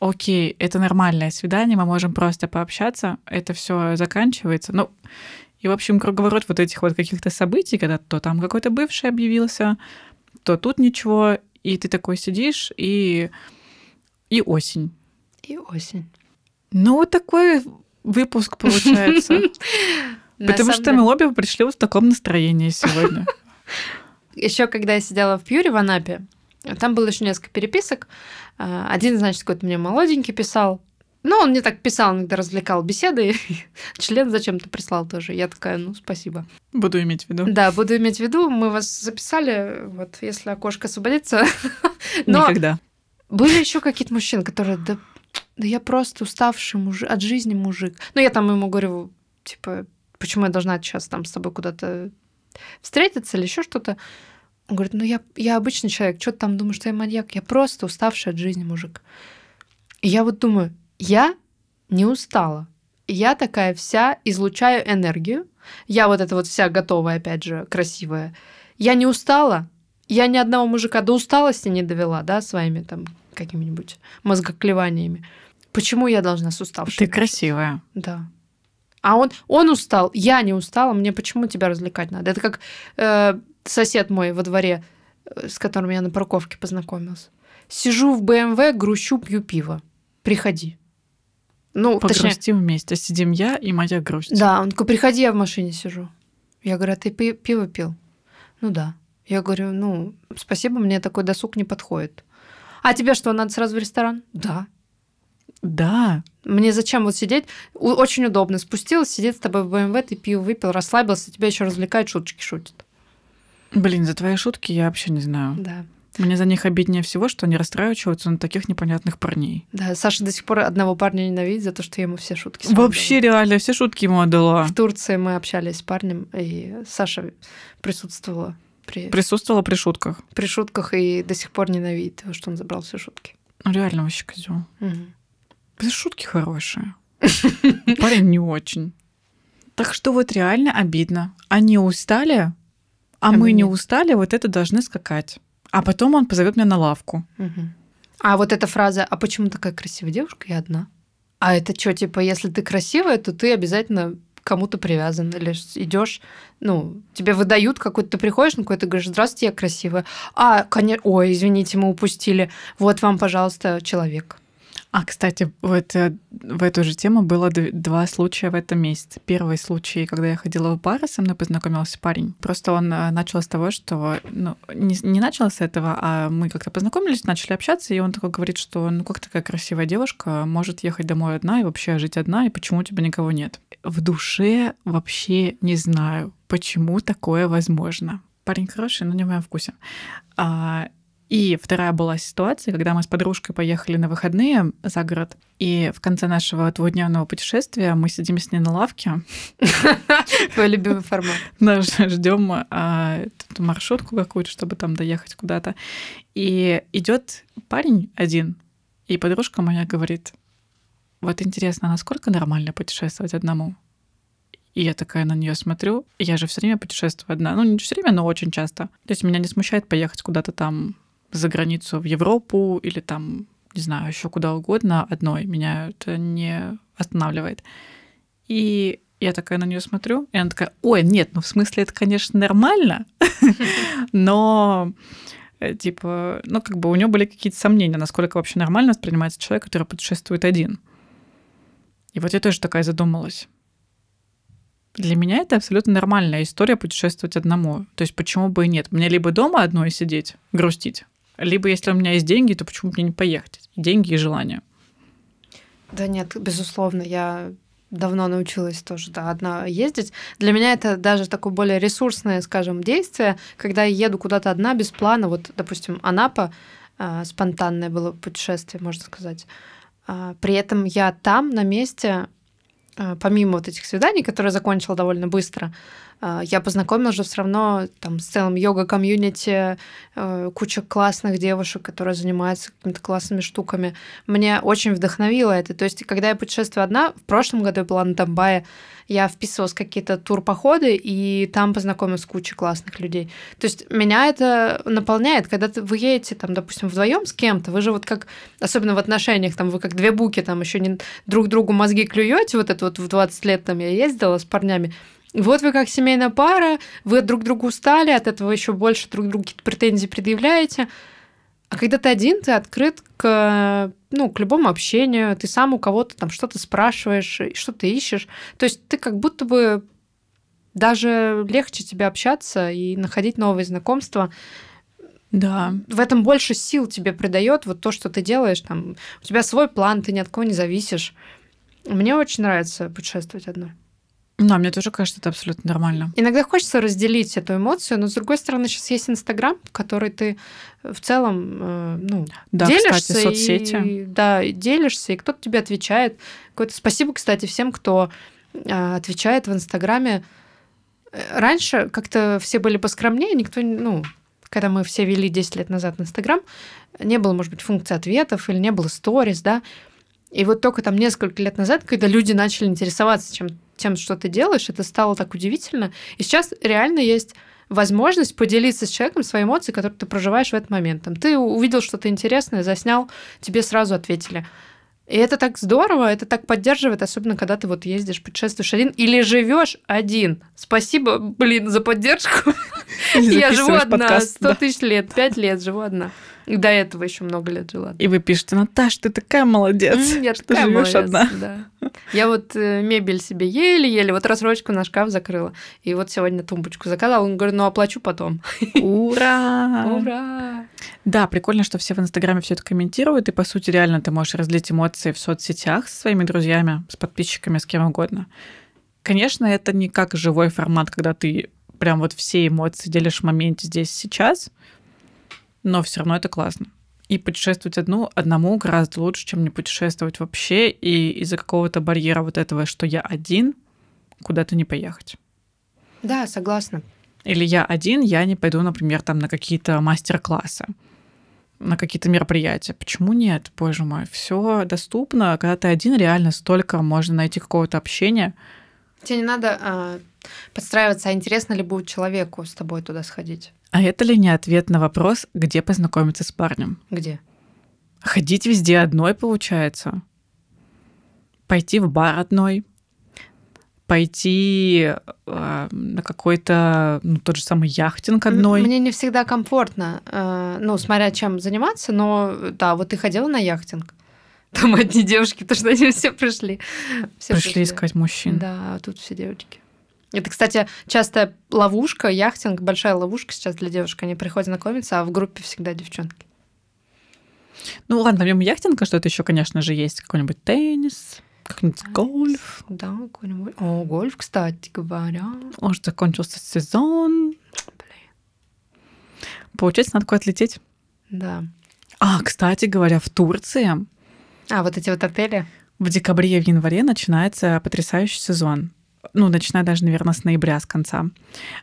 Speaker 2: Окей, это нормальное свидание, мы можем просто пообщаться, это все заканчивается. Ну, и, в общем, круговорот вот этих вот каких-то событий, когда то там какой-то бывший объявился, то тут ничего, и ты такой сидишь, и, и осень.
Speaker 1: И осень.
Speaker 2: Ну, вот такой выпуск получается. Потому что мы обе пришли в таком настроении сегодня.
Speaker 1: Еще когда я сидела в Пьюре в Анапе, там было еще несколько переписок. А, Один, значит, какой-то мне молоденький писал, Ну, он мне так писал, иногда развлекал беседы. Член зачем-то прислал тоже. Я такая, ну, спасибо.
Speaker 2: Буду иметь в виду.
Speaker 1: Да, буду иметь в виду. Мы вас записали, вот, если окошко освободится.
Speaker 2: Но Никогда.
Speaker 1: Были еще какие-то мужчины, которые, да, да я просто уставший мужик, от жизни мужик. Ну, я там ему говорю, типа, почему я должна сейчас там с тобой куда-то встретиться или еще что-то. Он говорит, ну я, я обычный человек, что ты там думаешь, что я маньяк? Я просто уставший от жизни мужик. И я вот думаю, я не устала. Я такая вся излучаю энергию. Я вот эта вот вся готовая, опять же, красивая. Я не устала. Я ни одного мужика до усталости не довела, да, своими там какими-нибудь мозгоклеваниями. Почему я должна с уставшей?
Speaker 2: Ты красивая.
Speaker 1: Да. А он, он устал, я не устала, мне почему тебя развлекать надо? Это как э, сосед мой во дворе, э, с которым я на парковке познакомился. Сижу в БМВ, грущу, пью пиво. Приходи.
Speaker 2: Ну, Погрустим точнее... вместе. Сидим я и моя грусть.
Speaker 1: Да, он такой, приходи, я в машине сижу. Я говорю, а ты пи- пиво пил? Ну да. Я говорю, ну, спасибо, мне такой досуг не подходит. А тебе что, надо сразу в ресторан? Да.
Speaker 2: Да.
Speaker 1: Мне зачем вот сидеть? Очень удобно. Спустилась, сидит с тобой в БМВ, ты пиво выпил, расслабился, тебя еще развлекают, шуточки шутят.
Speaker 2: Блин, за твои шутки я вообще не знаю.
Speaker 1: Да.
Speaker 2: Мне за них обиднее всего, что они расстраиваются на таких непонятных парней.
Speaker 1: Да, Саша до сих пор одного парня ненавидит за то, что я ему все шутки
Speaker 2: Вообще отдала. реально, все шутки ему отдала.
Speaker 1: В Турции мы общались с парнем, и Саша присутствовала при...
Speaker 2: Присутствовала при шутках.
Speaker 1: При шутках и до сих пор ненавидит его, что он забрал все шутки.
Speaker 2: Ну реально вообще козел.
Speaker 1: Угу.
Speaker 2: Без шутки хорошие. Парень не очень. Так что вот реально обидно. Они устали, а, а мы не устали, вот это должны скакать. А потом он позовет меня на лавку.
Speaker 1: Угу. А вот эта фраза «А почему такая красивая девушка? Я одна». А это что, типа, если ты красивая, то ты обязательно кому-то привязан, или идешь, ну, тебе выдают какой-то, ты приходишь на какой-то, говоришь, здравствуйте, я красивая. А, конечно, ой, извините, мы упустили. Вот вам, пожалуйста, человек.
Speaker 2: А, кстати, вот э, в эту же тему было два случая в этом месяце. Первый случай, когда я ходила в бар, со мной познакомился парень. Просто он э, начал с того, что... Ну, не, не начал с этого, а мы как-то познакомились, начали общаться, и он такой говорит, что ну как такая красивая девушка может ехать домой одна и вообще жить одна, и почему у тебя никого нет? В душе вообще не знаю, почему такое возможно. Парень хороший, но не в моем вкусе. А, и вторая была ситуация, когда мы с подружкой поехали на выходные за город, и в конце нашего двухдневного путешествия мы сидим с ней на лавке.
Speaker 1: Твой любимый формат.
Speaker 2: Ждем а, маршрутку какую-то, чтобы там доехать куда-то. И идет парень один, и подружка моя говорит, вот интересно, насколько нормально путешествовать одному? И я такая на нее смотрю. Я же все время путешествую одна. Ну, не все время, но очень часто. То есть меня не смущает поехать куда-то там за границу в Европу или там, не знаю, еще куда угодно одной. Меня это не останавливает. И я такая на нее смотрю, и она такая, ой, нет, ну в смысле это, конечно, нормально, но э, типа, ну как бы у нее были какие-то сомнения, насколько вообще нормально воспринимается человек, который путешествует один. И вот я тоже такая задумалась. Для меня это абсолютно нормальная история путешествовать одному. То есть почему бы и нет? Мне либо дома одной сидеть, грустить, либо если у меня есть деньги, то почему мне не поехать? Деньги и желание.
Speaker 1: Да нет, безусловно, я давно научилась тоже, да, одна ездить. Для меня это даже такое более ресурсное, скажем, действие, когда я еду куда-то одна без плана. Вот, допустим, Анапа, э, спонтанное было путешествие, можно сказать. Э, при этом я там, на месте, э, помимо вот этих свиданий, которые закончила довольно быстро, а, я познакомилась же все равно там с целым йога-комьюнити, э, куча классных девушек, которые занимаются какими-то классными штуками. Мне очень вдохновило это. То есть, когда я путешествую одна, в прошлом году я была на Тамбае, я вписывалась в какие-то турпоходы, и там познакомилась с кучей классных людей. То есть меня это наполняет, когда вы едете, там, допустим, вдвоем с кем-то, вы же вот как, особенно в отношениях, там, вы как две буки, там, еще не друг другу мозги клюете, вот это вот в 20 лет там я ездила с парнями, вот вы как семейная пара, вы друг другу устали, от этого еще больше друг другу какие-то претензии предъявляете. А когда ты один, ты открыт к, ну, к любому общению, ты сам у кого-то там что-то спрашиваешь, что-то ищешь. То есть ты как будто бы даже легче тебе общаться и находить новые знакомства.
Speaker 2: Да.
Speaker 1: В этом больше сил тебе придает вот то, что ты делаешь. Там, у тебя свой план, ты ни от кого не зависишь. Мне очень нравится путешествовать одной.
Speaker 2: Да, мне тоже кажется, это абсолютно нормально.
Speaker 1: Иногда хочется разделить эту эмоцию, но с другой стороны, сейчас есть Инстаграм, который ты в целом э, ну,
Speaker 2: Да,
Speaker 1: делишься
Speaker 2: кстати, соцсети.
Speaker 1: И, да, делишься, и кто-то тебе отвечает. Какое-то спасибо, кстати, всем, кто э, отвечает в Инстаграме. Э, Раньше как-то все были поскромнее, никто, не- ну, когда мы все вели 10 лет назад Инстаграм, не было, может быть, функции ответов или не было сторис, да. И вот только там несколько лет назад, когда люди начали интересоваться чем, тем, что ты делаешь, это стало так удивительно. И сейчас реально есть возможность поделиться с человеком своей эмоцией, которую ты проживаешь в этот момент. Там, ты увидел что-то интересное, заснял, тебе сразу ответили. И это так здорово, это так поддерживает, особенно когда ты вот ездишь, путешествуешь один или живешь один. Спасибо, блин, за поддержку. Я живу одна,
Speaker 2: подкаст,
Speaker 1: 100
Speaker 2: да.
Speaker 1: тысяч лет, 5 лет живу одна. И до этого еще много лет жила.
Speaker 2: И вы пишете, Наташ, ты такая молодец,
Speaker 1: Я
Speaker 2: что
Speaker 1: такая
Speaker 2: живешь
Speaker 1: молодец,
Speaker 2: одна.
Speaker 1: да. Я вот э, мебель себе еле-еле, вот рассрочку на шкаф закрыла. И вот сегодня тумбочку заказала. Он говорит, ну оплачу потом.
Speaker 2: Ура!
Speaker 1: Ура!
Speaker 2: Да, прикольно, что все в Инстаграме все это комментируют, и по сути реально ты можешь разлить эмоции в соцсетях со своими друзьями, с подписчиками, с кем угодно. Конечно, это не как живой формат, когда ты прям вот все эмоции делишь в моменте здесь сейчас, но все равно это классно. И путешествовать одну, одному гораздо лучше, чем не путешествовать вообще, и из-за какого-то барьера вот этого, что я один, куда-то не поехать.
Speaker 1: Да, согласна.
Speaker 2: Или я один, я не пойду, например, там на какие-то мастер-классы, на какие-то мероприятия. Почему нет? Боже мой, все доступно. Когда ты один, реально столько можно найти какого-то общения.
Speaker 1: Тебе не надо а, подстраиваться, а интересно ли будет человеку с тобой туда сходить?
Speaker 2: А это ли не ответ на вопрос, где познакомиться с парнем?
Speaker 1: Где?
Speaker 2: Ходить везде одной, получается. Пойти в бар одной. Пойти э, на какой-то, ну, тот же самый яхтинг одной.
Speaker 1: Мне не всегда комфортно, э, ну, смотря чем заниматься, но да, вот ты ходила на яхтинг. Там одни девушки, потому что они все пришли. Все
Speaker 2: Пришли искать мужчин.
Speaker 1: Да, а тут все девочки. Это, кстати, частая ловушка, яхтинг, большая ловушка сейчас для девушек. Они приходят знакомиться, а в группе всегда девчонки.
Speaker 2: Ну ладно, помимо яхтинга что-то еще, конечно же, есть. Какой-нибудь теннис, какой-нибудь гольф.
Speaker 1: Да, какой-нибудь. О, гольф, кстати говоря.
Speaker 2: Может, закончился сезон. Получается, надо куда-то лететь.
Speaker 1: Да.
Speaker 2: А, кстати говоря, в Турции
Speaker 1: А, вот эти вот отели.
Speaker 2: в декабре и в январе начинается потрясающий сезон. Ну, начиная даже, наверное, с ноября, с конца.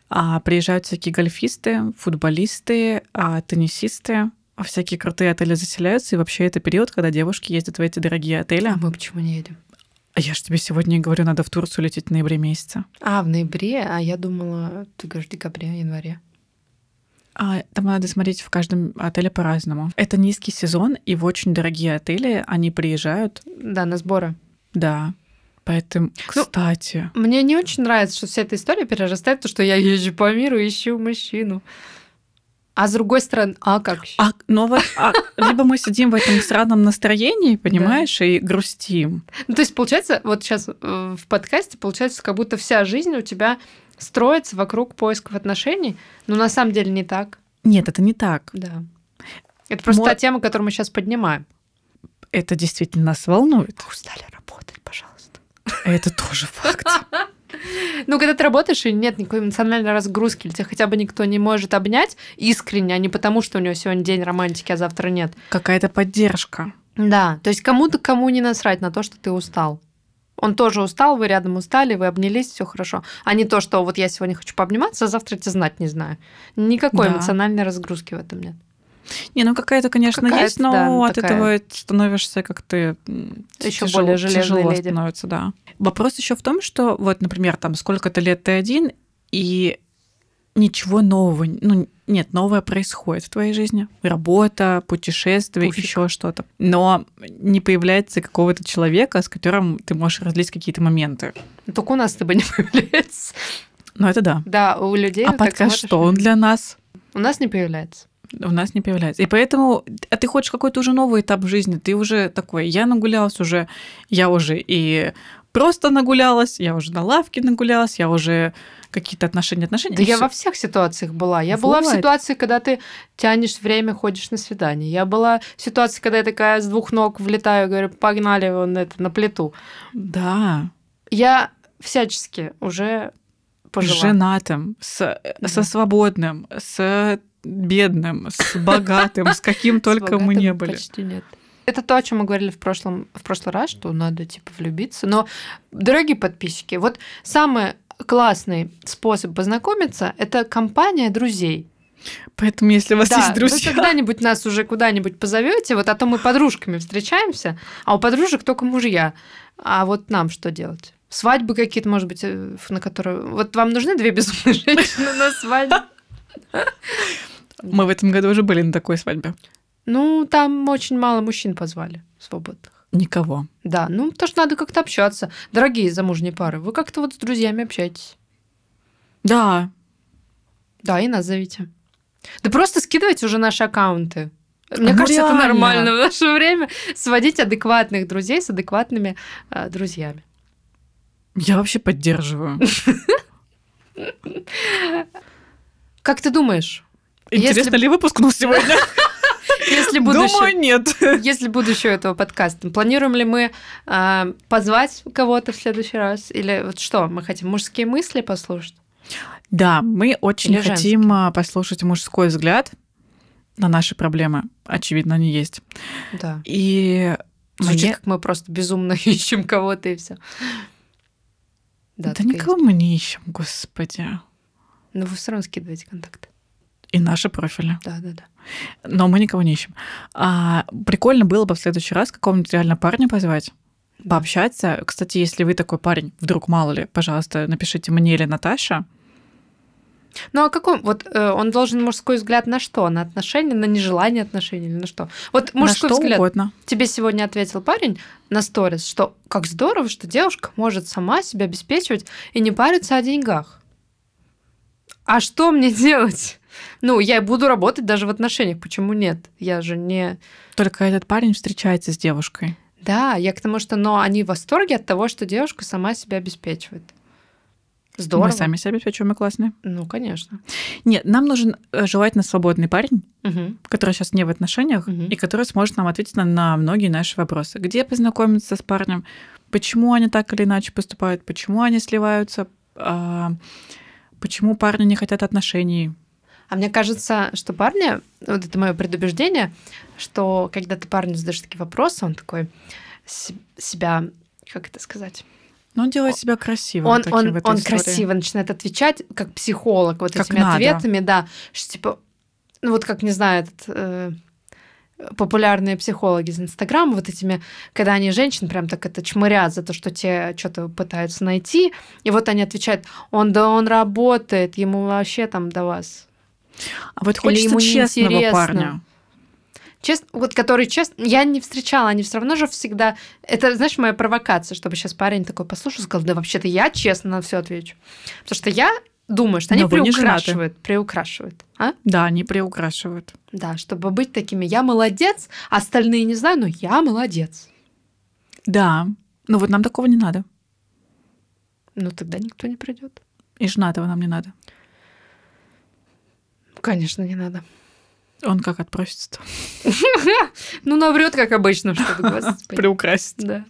Speaker 2: А, приезжают всякие гольфисты, футболисты, а, теннисисты. Всякие крутые отели заселяются. И вообще это период, когда девушки ездят в эти дорогие отели.
Speaker 1: А мы почему не едем?
Speaker 2: А я же тебе сегодня говорю, надо в Турцию лететь в ноябре месяце.
Speaker 1: А, в ноябре, а я думала, ты говоришь, в декабре, январе.
Speaker 2: А, там надо смотреть в каждом отеле по-разному. Это низкий сезон, и в очень дорогие отели они приезжают.
Speaker 1: Да, на сборы.
Speaker 2: Да. Поэтому,
Speaker 1: Ну,
Speaker 2: кстати,
Speaker 1: Мне не очень нравится, что вся эта история перерастает в то, что я езжу по миру и ищу мужчину. А с другой стороны, а как?
Speaker 2: а, но вот, а, либо мы сидим в этом странном настроении, понимаешь, и грустим.
Speaker 1: Ну, то есть, получается, вот сейчас в подкасте, получается, как будто вся жизнь у тебя строится вокруг поисков отношений, но на самом деле не так.
Speaker 2: Нет, это не так.
Speaker 1: Да. Это просто
Speaker 2: Мо-
Speaker 1: та тема, которую мы сейчас поднимаем.
Speaker 2: Это действительно нас волнует.
Speaker 1: Вы устали работать, пожалуйста.
Speaker 2: Это тоже факт.
Speaker 1: Ну, когда ты работаешь, и нет никакой эмоциональной разгрузки, или тебя хотя бы никто не может обнять искренне, а не потому, что у него сегодня день романтики, а завтра нет.
Speaker 2: Какая-то поддержка.
Speaker 1: Да, то есть кому-то кому не насрать на то, что ты устал. Он тоже устал, вы рядом устали, вы обнялись, все хорошо. А не то, что вот я сегодня хочу пообниматься, а завтра тебя знать не знаю. Никакой
Speaker 2: Да.
Speaker 1: эмоциональной разгрузки в этом нет.
Speaker 2: Не, ну какая-то, конечно,
Speaker 1: Какая-то,
Speaker 2: есть, но
Speaker 1: да, ну,
Speaker 2: от
Speaker 1: такая.
Speaker 2: этого становишься как-то м,
Speaker 1: Ещё
Speaker 2: тяжело-
Speaker 1: более
Speaker 2: тяжело
Speaker 1: леди.
Speaker 2: становится, да. Вопрос еще в том, что вот, например, там сколько-то лет ты один, и ничего нового, ну нет, новое происходит в твоей жизни. Работа, путешествия,
Speaker 1: Пуфик.
Speaker 2: еще что-то. Но не появляется какого-то человека, с которым ты можешь разлить какие-то моменты.
Speaker 1: Ну, Только у нас с тобой не появляется.
Speaker 2: Ну это да.
Speaker 1: Да, у людей...
Speaker 2: а подкаст
Speaker 1: смотришь,
Speaker 2: что? Он для нас
Speaker 1: У нас не появляется.
Speaker 2: У нас не появляется. И поэтому, а ты хочешь какой-то уже новый этап жизни, ты уже такой, я нагулялась уже, я уже и просто нагулялась, я уже на лавке нагулялась, я уже какие-то отношения, отношения.
Speaker 1: Да я
Speaker 2: всё.
Speaker 1: во всех ситуациях была. Я была в
Speaker 2: Вот.
Speaker 1: ситуации, когда ты тянешь время, ходишь на свидание. Я была в ситуации, когда я такая с двух ног влетаю, говорю, погнали вон это на плиту.
Speaker 2: Да,
Speaker 1: Я всячески уже
Speaker 2: с
Speaker 1: пожила.
Speaker 2: женатым, с, со свободным, с бедным, с богатым, с каким только мы не были.
Speaker 1: Почти нет. Это то, о чем мы говорили в прошлом, в прошлый раз, что надо типа влюбиться. Но, дорогие подписчики, вот самый классный способ познакомиться – это компания друзей.
Speaker 2: Поэтому, если у вас
Speaker 1: да,
Speaker 2: есть
Speaker 1: вы
Speaker 2: друзья,
Speaker 1: когда-нибудь нас уже куда-нибудь позовете, вот а то мы подружками встречаемся, а у подружек только мужья. А вот нам что делать? Свадьбы какие-то, может быть, э, на которые... Вот вам нужны две безумные женщины на свадьбе?
Speaker 2: Мы в этом году уже были на такой свадьбе.
Speaker 1: Ну, там очень мало мужчин позвали свободных.
Speaker 2: Никого.
Speaker 1: Да, ну, потому что надо как-то общаться. Дорогие замужние пары, вы как-то вот с друзьями общаетесь.
Speaker 2: Да,
Speaker 1: Да, и нас зовите. Да просто скидывайте уже наши аккаунты. Мне
Speaker 2: Ну,
Speaker 1: кажется, это
Speaker 2: реально.
Speaker 1: нормально в наше время сводить адекватных друзей с адекватными э, друзьями.
Speaker 2: я вообще поддерживаю.
Speaker 1: Как ты думаешь,
Speaker 2: Интересно
Speaker 1: Если-
Speaker 2: ли выпускнул сегодня?
Speaker 1: если будущее,
Speaker 2: Думаю, нет.
Speaker 1: если будущее этого подкаста, планируем ли мы э, позвать кого-то в следующий раз? Или вот что, мы хотим мужские мысли послушать?
Speaker 2: Да, мы очень
Speaker 1: Или
Speaker 2: хотим а, послушать мужской взгляд на наши проблемы. Очевидно, они есть.
Speaker 1: Да.
Speaker 2: И
Speaker 1: Звучит,
Speaker 2: мне-
Speaker 1: как мы просто безумно ищем кого-то и все.
Speaker 2: Да,
Speaker 1: и
Speaker 2: никого мы не ищем, господи.
Speaker 1: есть. Но вы все равно скидываете контакты.
Speaker 2: И наши профили.
Speaker 1: Да, да, да.
Speaker 2: Но мы никого не ищем. А, прикольно было бы в следующий раз какого-нибудь реально парня позвать, пообщаться. Кстати, если вы такой парень, вдруг мало ли, пожалуйста, напишите мне или Наташа.
Speaker 1: Ну а какой вот э, он должен мужской взгляд на что? На отношения, на нежелание отношений или на что? Вот мужской
Speaker 2: на что
Speaker 1: взгляд.
Speaker 2: угодно.
Speaker 1: Тебе сегодня ответил парень на сторис, что как здорово, что девушка может сама себя обеспечивать и не париться о деньгах. А что мне делать? Ну, я буду работать даже в отношениях. Почему нет? Я же не...
Speaker 2: Только этот парень встречается с девушкой.
Speaker 1: Да, я к тому, что но они в восторге от того, что девушка сама себя обеспечивает. Здорово.
Speaker 2: Мы сами себя обеспечиваем, мы классные.
Speaker 1: Ну, конечно.
Speaker 2: Нет, нам нужен э, желательно свободный парень,
Speaker 1: Мгм.
Speaker 2: который сейчас не в отношениях,
Speaker 1: Мгм.
Speaker 2: и который сможет нам ответить на, на многие наши вопросы. Где познакомиться с парнем? Почему они так или иначе поступают? Почему они сливаются? А, почему парни не хотят отношений?
Speaker 1: А мне кажется, что парни, вот это мое предубеждение, что когда ты парню задаешь такие вопросы, он такой себя, как это сказать,
Speaker 2: Но он делает себя красиво.
Speaker 1: он,
Speaker 2: таким
Speaker 1: он,
Speaker 2: в этой
Speaker 1: он
Speaker 2: истории.
Speaker 1: красиво начинает отвечать, как психолог, вот
Speaker 2: Как
Speaker 1: этими
Speaker 2: надо.
Speaker 1: ответами, да, что типа, ну вот как, не знаю, этот, э, популярные психологи из Инстаграма, вот этими, когда они женщин прям так это чмырят за то, что те что-то пытаются найти, и вот они отвечают, он, да он работает, ему вообще там до вас.
Speaker 2: А вот хочется
Speaker 1: ему
Speaker 2: честного
Speaker 1: неинтересно.
Speaker 2: парня.
Speaker 1: Честно, вот который честно, я не встречала, они все равно же всегда. Это, знаешь, моя провокация, чтобы сейчас парень такой послушал, сказал, да вообще-то я честно на все отвечу. Потому что я думаю, что они
Speaker 2: Но
Speaker 1: приукрашивают, приукрашивают. А?
Speaker 2: Да, они приукрашивают.
Speaker 1: Да, чтобы быть такими, я молодец, а остальные не знаю, но я молодец.
Speaker 2: Да. Ну вот нам такого не надо.
Speaker 1: Ну тогда никто не придет.
Speaker 2: И женатого нам не надо.
Speaker 1: Конечно, не надо.
Speaker 2: Он как отпросится-то?
Speaker 1: Ну, наврет, как обычно, чтобы господи.
Speaker 2: Приукрасить.
Speaker 1: Да.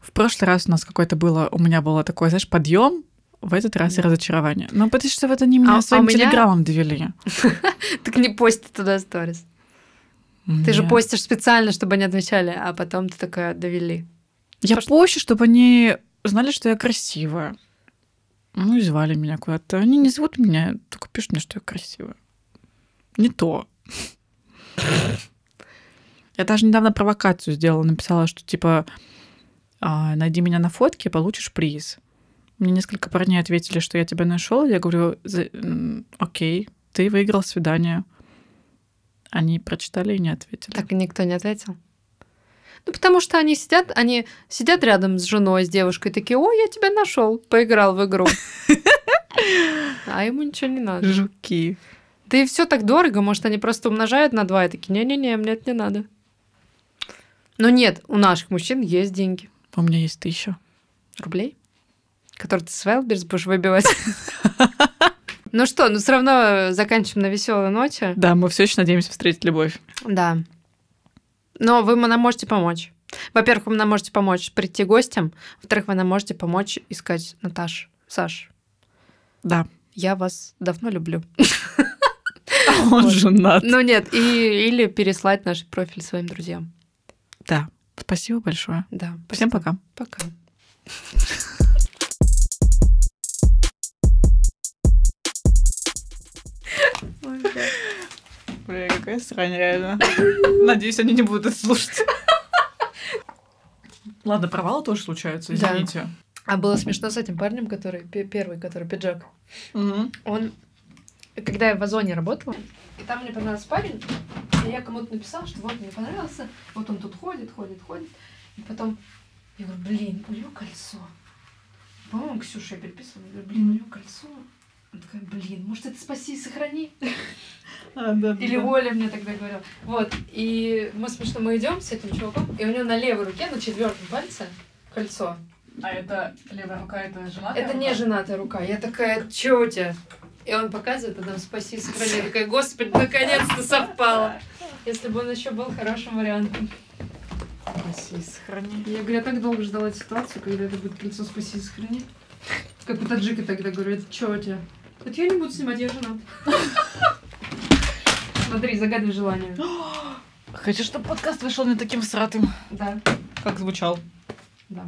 Speaker 2: В прошлый раз у нас какое-то было, у меня было такое, знаешь, подъем, в этот раз и разочарование. Ну, потому что они меня
Speaker 1: А- а
Speaker 2: своим
Speaker 1: меня-
Speaker 2: телеграммом довели.
Speaker 1: Так не пости туда сторис. Ты же постишь специально, чтобы они отвечали, а потом ты такая довели.
Speaker 2: Я пощу, чтобы они знали, что я красивая. Ну и звали меня куда-то. Они не зовут меня, только пишут мне, что я красивая. Не то. Я даже недавно провокацию сделала, написала, что типа «А, найди меня на фотке, получишь приз. Мне несколько парней ответили, что я тебя нашел. Я говорю, «За- м, окей, ты выиграл свидание. Они прочитали и не ответили.
Speaker 1: Так и никто не ответил. Ну, потому что они сидят, они сидят рядом с женой, с девушкой, такие, ой, я тебя нашел, поиграл в игру. А ему ничего не надо.
Speaker 2: Жуки.
Speaker 1: Да и все так дорого, может, они просто умножают на два и такие, не-не-не, мне это не надо. Но нет, у наших мужчин есть деньги.
Speaker 2: У меня есть тысяча.
Speaker 1: рублей, который ты с Wildberries будешь выбивать. Ну что, ну все равно заканчиваем на веселой ноте.
Speaker 2: Да, мы все еще надеемся встретить любовь.
Speaker 1: Да. Но вы нам можете помочь. Во-первых, вы нам можете помочь прийти гостям. Во-вторых, вы нам можете помочь искать Наташ, Саш.
Speaker 2: Да.
Speaker 1: Я вас давно люблю.
Speaker 2: Он
Speaker 1: Вот.
Speaker 2: женат.
Speaker 1: Ну нет, и, или переслать наш профиль своим друзьям.
Speaker 2: Да. Спасибо большое.
Speaker 1: Да.
Speaker 2: Всем
Speaker 1: спасибо.
Speaker 2: пока.
Speaker 1: Пока. Ой, бля.
Speaker 2: Какая срань, реально. Надеюсь, они не будут это слушать. Ладно, провалы тоже случаются,
Speaker 1: Да.
Speaker 2: извините.
Speaker 1: А было смешно с этим парнем, который пе- первый, который пиджак.
Speaker 2: Мгм.
Speaker 1: Он, когда я в Озоне работала, и там мне понравился парень, и я кому-то написала, что вот мне понравился, вот он тут ходит, ходит, ходит. И потом я говорю, блин, у него кольцо. По-моему, Ксюша я переписывала, я говорю, блин, у него кольцо. Она такая, блин, может, это спаси и сохрани?
Speaker 2: А, да,
Speaker 1: Или
Speaker 2: да.
Speaker 1: Оля мне тогда говорила. Вот, и мы смешно, мы идем с этим чуваком, и у него на левой руке, на четвертом пальце, кольцо.
Speaker 2: А это левая рука, это женатая
Speaker 1: Это не женатая рука. Я такая, чё у тебя? И он показывает, а там спаси, сохрани. Я такая, господи, наконец-то совпало. Если бы он еще был хорошим вариантом.
Speaker 2: Спаси, сохрани.
Speaker 1: Я говорю, я так долго ждала ситуацию, когда это будет кольцо спаси, сохрани. Как у таджика тогда говорю, это чё у тебя? Вот я не буду снимать, я женат. Смотри, загадывай желание.
Speaker 2: Хочу, чтобы подкаст вышел не таким сратым,
Speaker 1: Да,
Speaker 2: как звучал.
Speaker 1: да.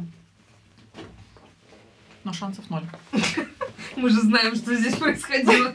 Speaker 2: Но шансов ноль.
Speaker 1: Мы же знаем, что здесь происходило.